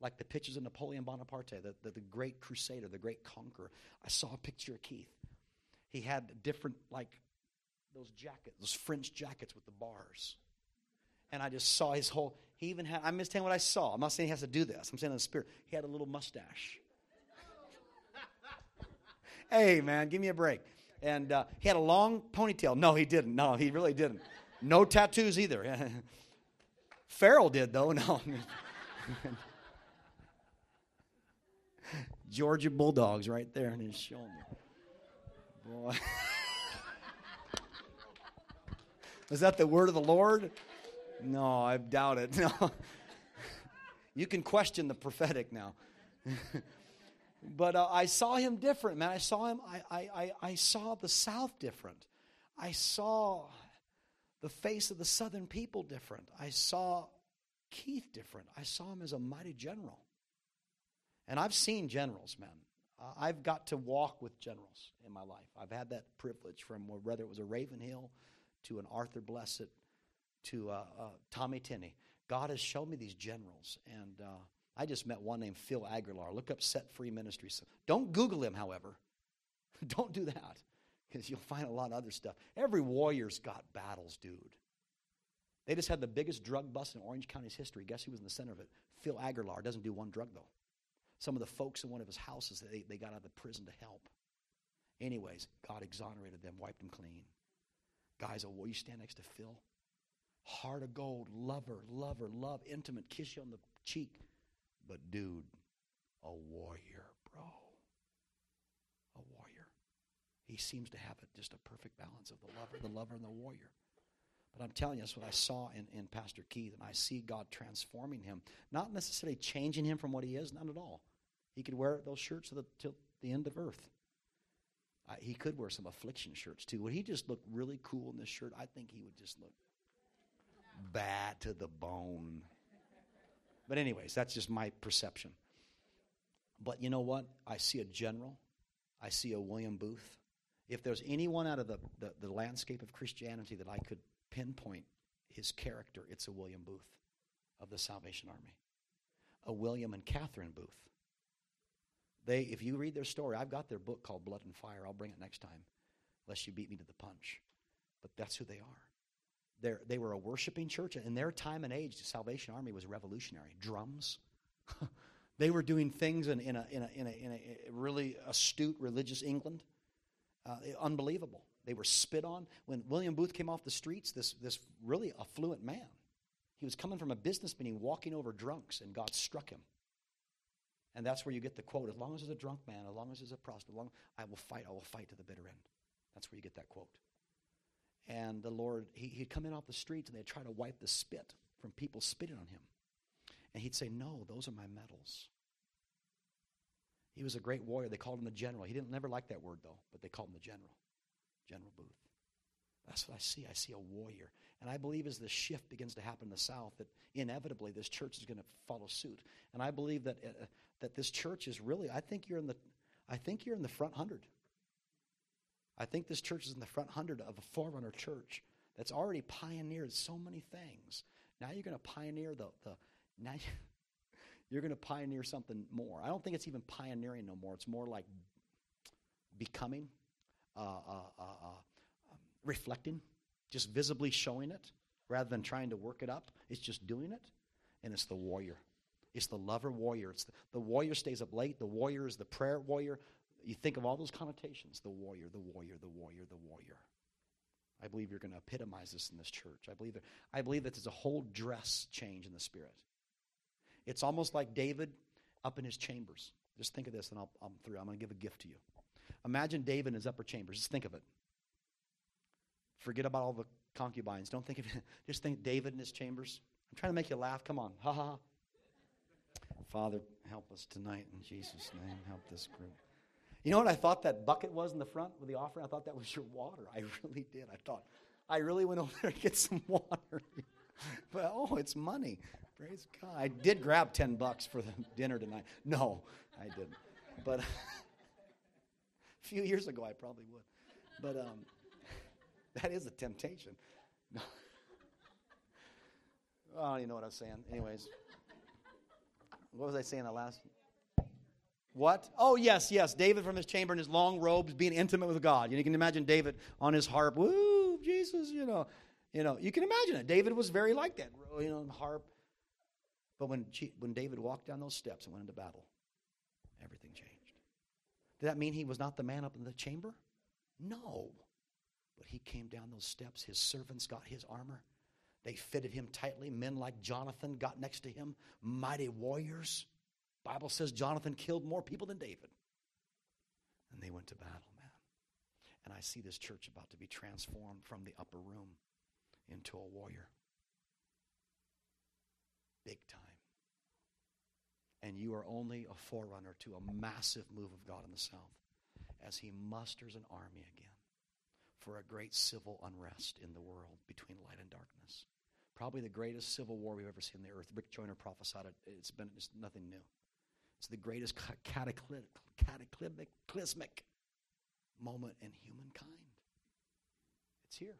like the pictures of Napoleon Bonaparte, the, the, the, great crusader, the great conqueror. I saw a picture of Keith. He had different, like, those jackets, those French jackets with the bars. And I just saw his whole, he even had, I'm just saying what I saw. I'm not saying he has to do this. I'm saying in the spirit. He had a little mustache. Hey, man, give me a break. And uh, he had a long ponytail. No, he didn't. No, he really didn't. No tattoos either. Farrell did, though. No. Georgia Bulldogs right there on his shoulder. Boy. Is that the word of the Lord? No, I doubt it. No. you can question the prophetic now. But uh, I saw him different, man. I saw him, I, I, I saw the South different. I saw the face of the Southern people different. I saw Keith different. I saw him as a mighty general. And I've seen generals, man. Uh, I've got to walk with generals in my life. I've had that privilege from whether it was a Ravenhill to an Arthur Blessitt to uh, uh, Tommy Tenney. God has shown me these generals. And uh, I just met one named Phil Aguilar. Look up Set Free Ministries. Don't Google him, however. Don't do that because you'll find a lot of other stuff. Every warrior's got battles, dude. They just had the biggest drug bust in Orange County's history. Guess who was in the center of it? Phil Aguilar doesn't do one drug, though some of the folks in one of his houses, they, they got out of the prison to help. Anyways, God exonerated them, wiped them clean. Guys, oh, will you stand next to Phil? Heart of gold, lover, lover, love, intimate, kiss you on the cheek. But dude, a warrior, bro. A warrior. He seems to have it, just a perfect balance of the lover, the lover, and the warrior. But I'm telling you, that's what I saw in, in Pastor Keith, and I see God transforming him. Not necessarily changing him from what he is, not at all. He could wear those shirts till the, till the end of earth. I, he could wear some affliction shirts too. Would he just look really cool in this shirt? I think he would just look bad to the bone. But, anyways, that's just my perception. But you know what? I see a general, I see a William Booth. If there's anyone out of the, the, the landscape of Christianity that I could pinpoint his character, it's a William Booth of the Salvation Army. A William and Catherine Booth. They, if you read their story, I've got their book called Blood and Fire. I'll bring it next time, lest you beat me to the punch. But that's who they are. They're, they were a worshiping church. In their time and age, the Salvation Army was revolutionary. Drums. they were doing things in, in, a, in, a, in, a, in a really astute religious England. Uh, unbelievable. They were spit on. When William Booth came off the streets, this, this really affluent man, he was coming from a business meeting, walking over drunks, and God struck him. And that's where you get the quote, as long as there's a drunk man, as long as there's a prostitute, long, I will fight, I will fight to the bitter end. That's where you get that quote. And the Lord, he, he'd come in off the streets and they'd try to wipe the spit from people spitting on him. And he'd say, No, those are my medals. He was a great warrior. They called him the general. He didn't never like that word though, but they called him the general. General Booth. That's what I see. I see a warrior. And I believe as the shift begins to happen in the South, that inevitably this church is going to follow suit. And I believe that, uh, that this church is really, I think you're in the, I think you're in the front hundred. I think this church is in the front hundred of a forerunner church that's already pioneered so many things. Now you're going to pioneer the, the now you're going to pioneer something more. I don't think it's even pioneering no more. It's more like becoming uh, uh, uh, uh, reflecting, just visibly showing it rather than trying to work it up. It's just doing it. And it's the warrior. It's the lover warrior. It's the, the warrior stays up late. The warrior is the prayer warrior. You think of all those connotations the warrior, the warrior, the warrior, the warrior. I believe you're going to epitomize this in this church. I believe that, I believe that there's a whole dress change in the spirit. It's almost like David up in his chambers. Just think of this, and I'll, I'm through. I'm going to give a gift to you. Imagine David in his upper chambers. Just think of it. Forget about all the concubines. Don't think of it. Just think David in his chambers. I'm trying to make you laugh. Come on. Ha ha. Father, help us tonight in Jesus' name. Help this group. You know what I thought that bucket was in the front with the offering? I thought that was your water. I really did. I thought, I really went over there to get some water. but oh, it's money. Praise God. I did grab 10 bucks for the dinner tonight. No, I didn't. But a few years ago, I probably would. But um, that is a temptation. Oh, you know what I was saying. Anyways, what was I saying the last? What? Oh, yes, yes. David from his chamber in his long robes, being intimate with God. You, can imagine David on his harp. Woo, Jesus, you know. You know, you can imagine it. David was very like that, you know, harp. But when, when David walked down those steps and went into battle, everything changed. Did that mean he was not the man up in the chamber? No. But he came down those steps. His servants got his armor. They fitted him tightly. Men like Jonathan got next to him, mighty warriors. Bible says Jonathan killed more people than David. And they went to battle, man. And I see this church about to be transformed from the upper room into a warrior. Big time. And you are only a forerunner to a massive move of God in the South as He musters an army again for a great civil unrest in the world between light and darkness. Probably the greatest civil war we've ever seen on the earth. Rick Joyner prophesied it. It's been it's nothing new. It's the greatest cataclysmic, moment in humankind. It's here.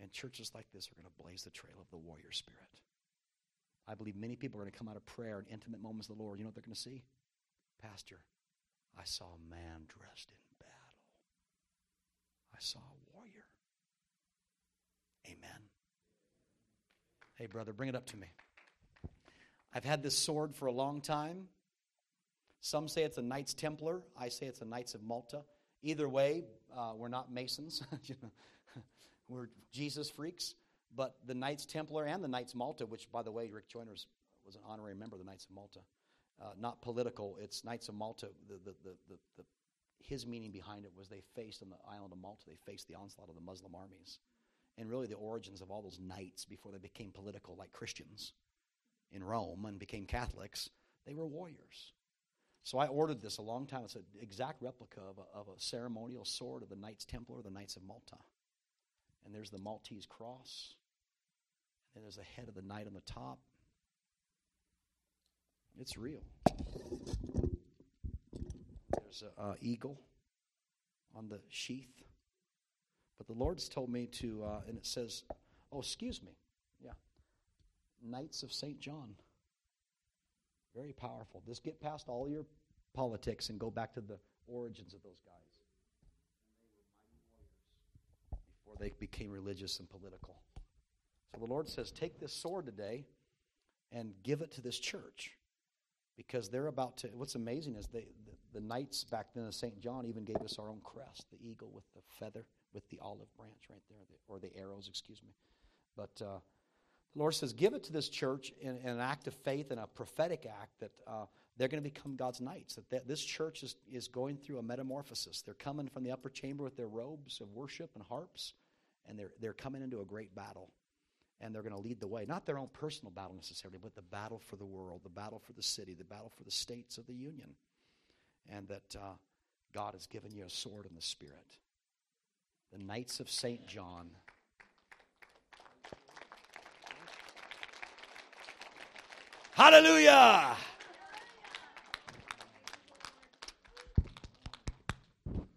And churches like this are going to blaze the trail of the warrior spirit. I believe many people are going to come out of prayer and intimate moments of the Lord. You know what they're going to see? Pastor, I saw a man dressed in battle. I saw a warrior. Amen. Hey, brother, bring it up to me. I've had this sword for a long time. Some say it's a Knights Templar. I say it's a Knights of Malta. Either way, uh, we're not Masons. we're Jesus freaks. But the Knights Templar and the Knights Malta, which, by the way, Rick Joyner was an honorary member of the Knights of Malta, uh, not political. It's Knights of Malta. The, the, the, the, the, his meaning behind it was they faced on the island of Malta, they faced the onslaught of the Muslim armies. And really, the origins of all those knights before they became political, like Christians in Rome and became Catholics, they were warriors. So I ordered this a long time. It's an exact replica of a, of a ceremonial sword of the Knights Templar, the Knights of Malta. And there's the Maltese cross. And there's the head of the knight on the top. It's real. There's an eagle on the sheath. But the Lord's told me to, uh, and it says, oh, excuse me. Knights of St. John. Very powerful. Just get past all your politics and go back to the origins of those guys. Before they became religious and political. So the Lord says, Take this sword today and give it to this church. Because they're about to. What's amazing is they, the, the knights back then of St. John even gave us our own crest the eagle with the feather, with the olive branch right there, or the arrows, excuse me. But. Uh, the Lord says, give it to this church in, in an act of faith and a prophetic act that uh, they're going to become God's knights. That, this church is, is going through a metamorphosis. They're coming from the upper chamber with their robes of worship and harps, and they're, they're coming into a great battle. And they're going to lead the way. Not their own personal battle necessarily, but the battle for the world, the battle for the city, the battle for the states of the union. And that uh, God has given you a sword in the Spirit. The Knights of St. John. Hallelujah.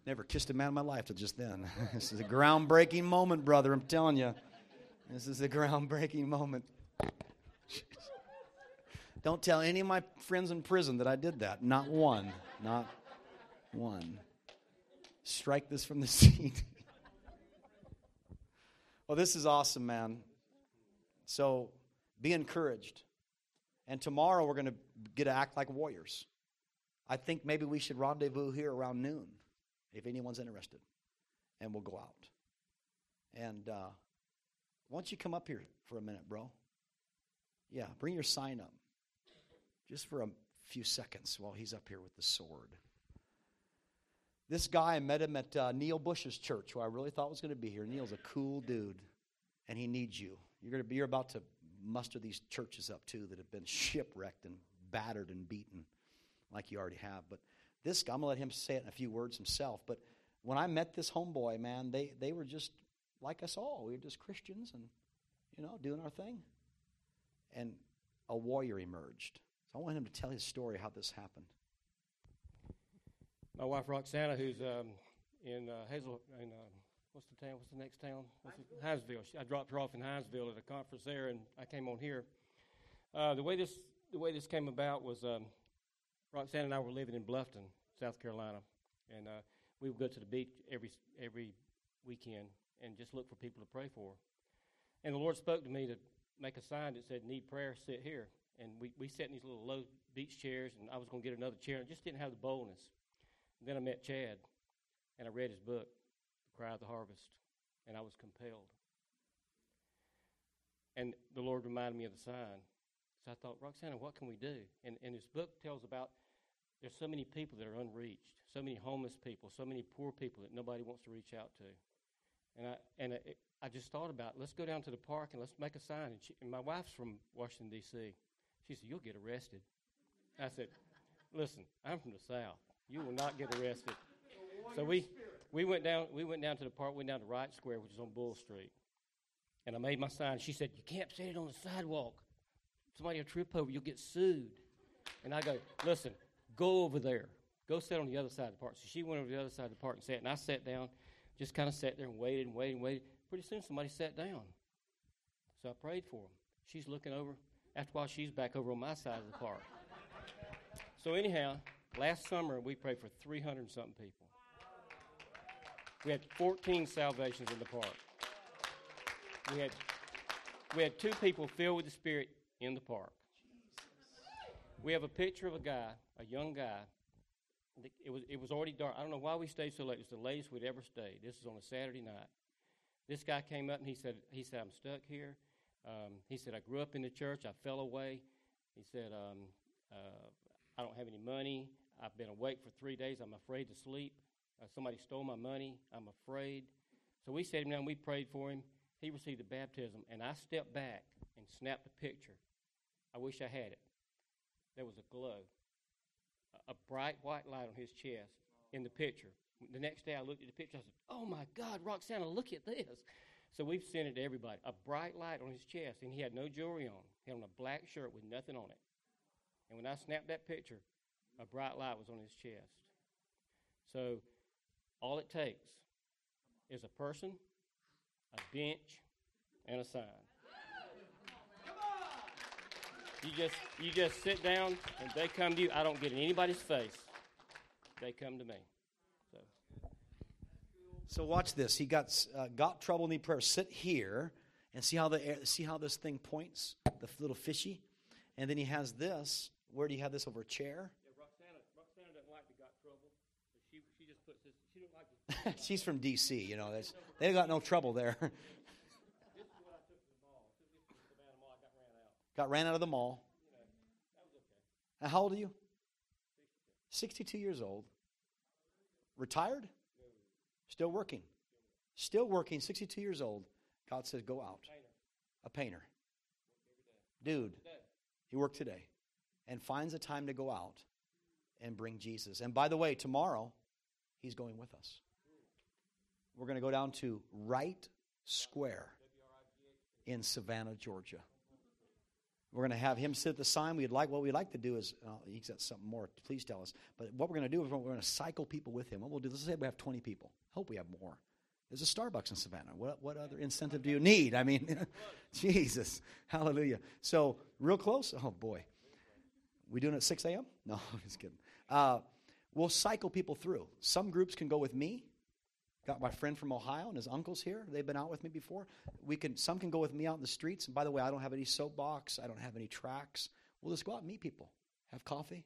Never kissed a man in my life till just then. this is a groundbreaking moment, brother. I'm telling you. This is a groundbreaking moment. Don't tell any of my friends in prison that I did that. Not one. Not one. Strike this from the scene. Well, this is awesome, man. So be encouraged. And tomorrow we're going to get to act like warriors. I think maybe we should rendezvous here around noon if anyone's interested. And we'll go out. And uh, why don't you come up here for a minute, bro? Yeah, bring your sign up just for a few seconds while he's up here with the sword. This guy, I met him at uh, Neil Bush's church, who I really thought was going to be here. Neil's a cool dude, and he needs you. You're to be you're about to muster these churches up too that have been shipwrecked and battered and beaten, like you already have. But this I'm going to let him say it in a few words himself. But when I met this homeboy, man, they they were just like us all. We were just Christians and you know doing our thing, and a warrior emerged. So I want him to tell his story how this happened
my wife Roxana, who's um, in uh, Hazel, in uh, what's the town? What's the next town? Hinesville. I dropped her off in Hinesville at a conference there, and I came on here. Uh, the way this the way this came about was um, Roxana and I were living in Bluffton, South Carolina, and uh, we would go to the beach every every weekend and just look for people to pray for. And the Lord spoke to me to make a sign that said "Need prayer, sit here." And we we sat in these little low beach chairs, and I was going to get another chair, and just didn't have the boldness. And then I met Chad, and I read his book, Cry of the Harvest, and I was compelled. And the Lord reminded me of the sign. So I thought, Roxana, what can we do? And, and this book tells about there's so many people that are unreached, so many homeless people, so many poor people that nobody wants to reach out to. And I, and it, I just thought about, let's go down to the park and let's make a sign. And, she, and my wife's from Washington, D.C. She said, You'll get arrested. I said, Listen, I'm from the South. You will not get arrested. So we, we went down we went down to the park, went down to Wright Square, which is on Bull Street. And I made my sign. She said, You can't set it on the sidewalk. Somebody will trip over, you'll get sued. And I go, Listen, go over there. Go sit on the other side of the park. So she went over to the other side of the park and sat, and I sat down, just kind of sat there and waited and waited and waited. Pretty soon somebody sat down. So I prayed for them. She's looking over. After a while, she's back over on my side of the park. So anyhow, Last summer, we prayed for 300 something people. We had 14 salvations in the park. We had, we had two people filled with the Spirit in the park. We have a picture of a guy, a young guy. It was, it was already dark. I don't know why we stayed so late. It was the latest we'd ever stayed. This is on a Saturday night. This guy came up and he said, he said I'm stuck here. Um, he said, I grew up in the church. I fell away. He said, um, uh, I don't have any money. I've been awake for three days. I'm afraid to sleep. Uh, somebody stole my money. I'm afraid. So we sat him down. We prayed for him. He received the baptism, and I stepped back and snapped a picture. I wish I had it. There was a glow, a, a bright white light on his chest in the picture. The next day I looked at the picture. I said, "Oh my God, Roxana, look at this!" So we've sent it to everybody. A bright light on his chest, and he had no jewelry on. He had on a black shirt with nothing on it. And when I snapped that picture, a bright light was on his chest. So all it takes is a person, a bench, and a sign. You just you just sit down and they come to you. I don't get in anybody's face. They come to me. So,
so watch this. He got uh, got trouble need prayer. Sit here and see how the see how this thing points. The little fishy, and then he has this. Where do you have this over a chair? She's from D.C., you know. They got no trouble there. got ran out of the mall. Now, how old are you? 62 years old. Retired? Still working. Still working, 62 years old. God says, go out. A painter. Dude, he worked today and finds a time to go out and bring Jesus. And by the way, tomorrow, he's going with us. We're going to go down to Wright Square in Savannah, Georgia. We're going to have him sit the sign. We'd like what we'd like to do is uh, he's got something more. Please tell us. But what we're going to do is we're going to cycle people with him. What we'll do? Let's say we have 20 people. Hope we have more. There's a Starbucks in Savannah. What, what other incentive do you need? I mean, Jesus, hallelujah. So real close. Oh boy, we doing it at 6 a.m. No, I'm just kidding. Uh, we'll cycle people through. Some groups can go with me. Got my friend from Ohio and his uncles here. They've been out with me before. We can some can go with me out in the streets. And by the way, I don't have any soapbox. I don't have any tracks. We'll just go out and meet people, have coffee.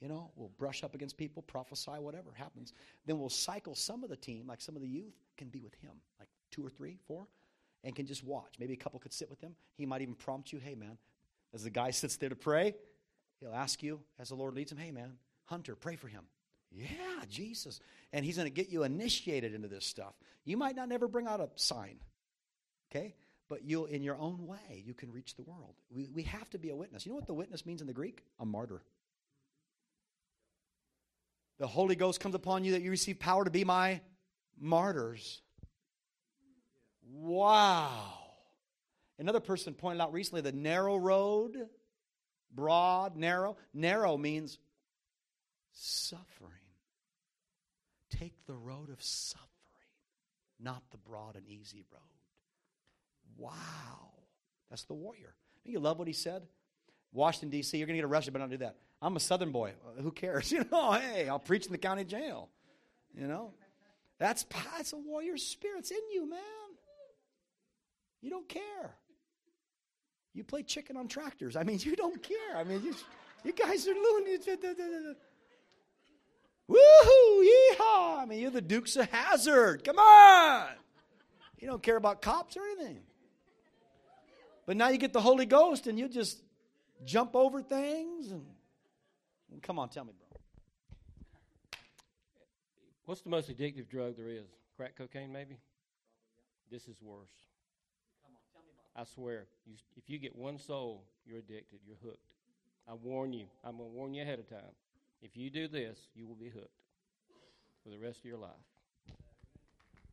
You know, we'll brush up against people, prophesy, whatever happens. Then we'll cycle some of the team, like some of the youth, can be with him, like two or three, four, and can just watch. Maybe a couple could sit with him. He might even prompt you, hey man, as the guy sits there to pray, he'll ask you as the Lord leads him, hey man, Hunter, pray for him. Yeah, Jesus. And he's going to get you initiated into this stuff. You might not never bring out a sign, okay? But you'll, in your own way, you can reach the world. We, we have to be a witness. You know what the witness means in the Greek? A martyr. The Holy Ghost comes upon you that you receive power to be my martyrs. Wow. Another person pointed out recently the narrow road, broad, narrow. Narrow means suffering. Take the road of suffering, not the broad and easy road. Wow. That's the warrior. You love what he said? Washington, D.C., you're going to get arrested, but don't do that. I'm a southern boy. Uh, who cares? You know, hey, I'll preach in the county jail. You know? That's, that's a warrior spirit. It's in you, man. You don't care. You play chicken on tractors. I mean, you don't care. I mean, you, you guys are loony. Woohoo! Yeehaw! I mean, you're the Dukes of Hazzard. Come on! You don't care about cops or anything. But now you get the Holy Ghost and you just jump over things and, and come on, tell me, bro.
What's the most addictive drug there is? Crack cocaine, maybe? This is worse. I swear, you, if you get one soul, you're addicted. You're hooked. I warn you. I'm going to warn you ahead of time. If you do this, you will be hooked for the rest of your life.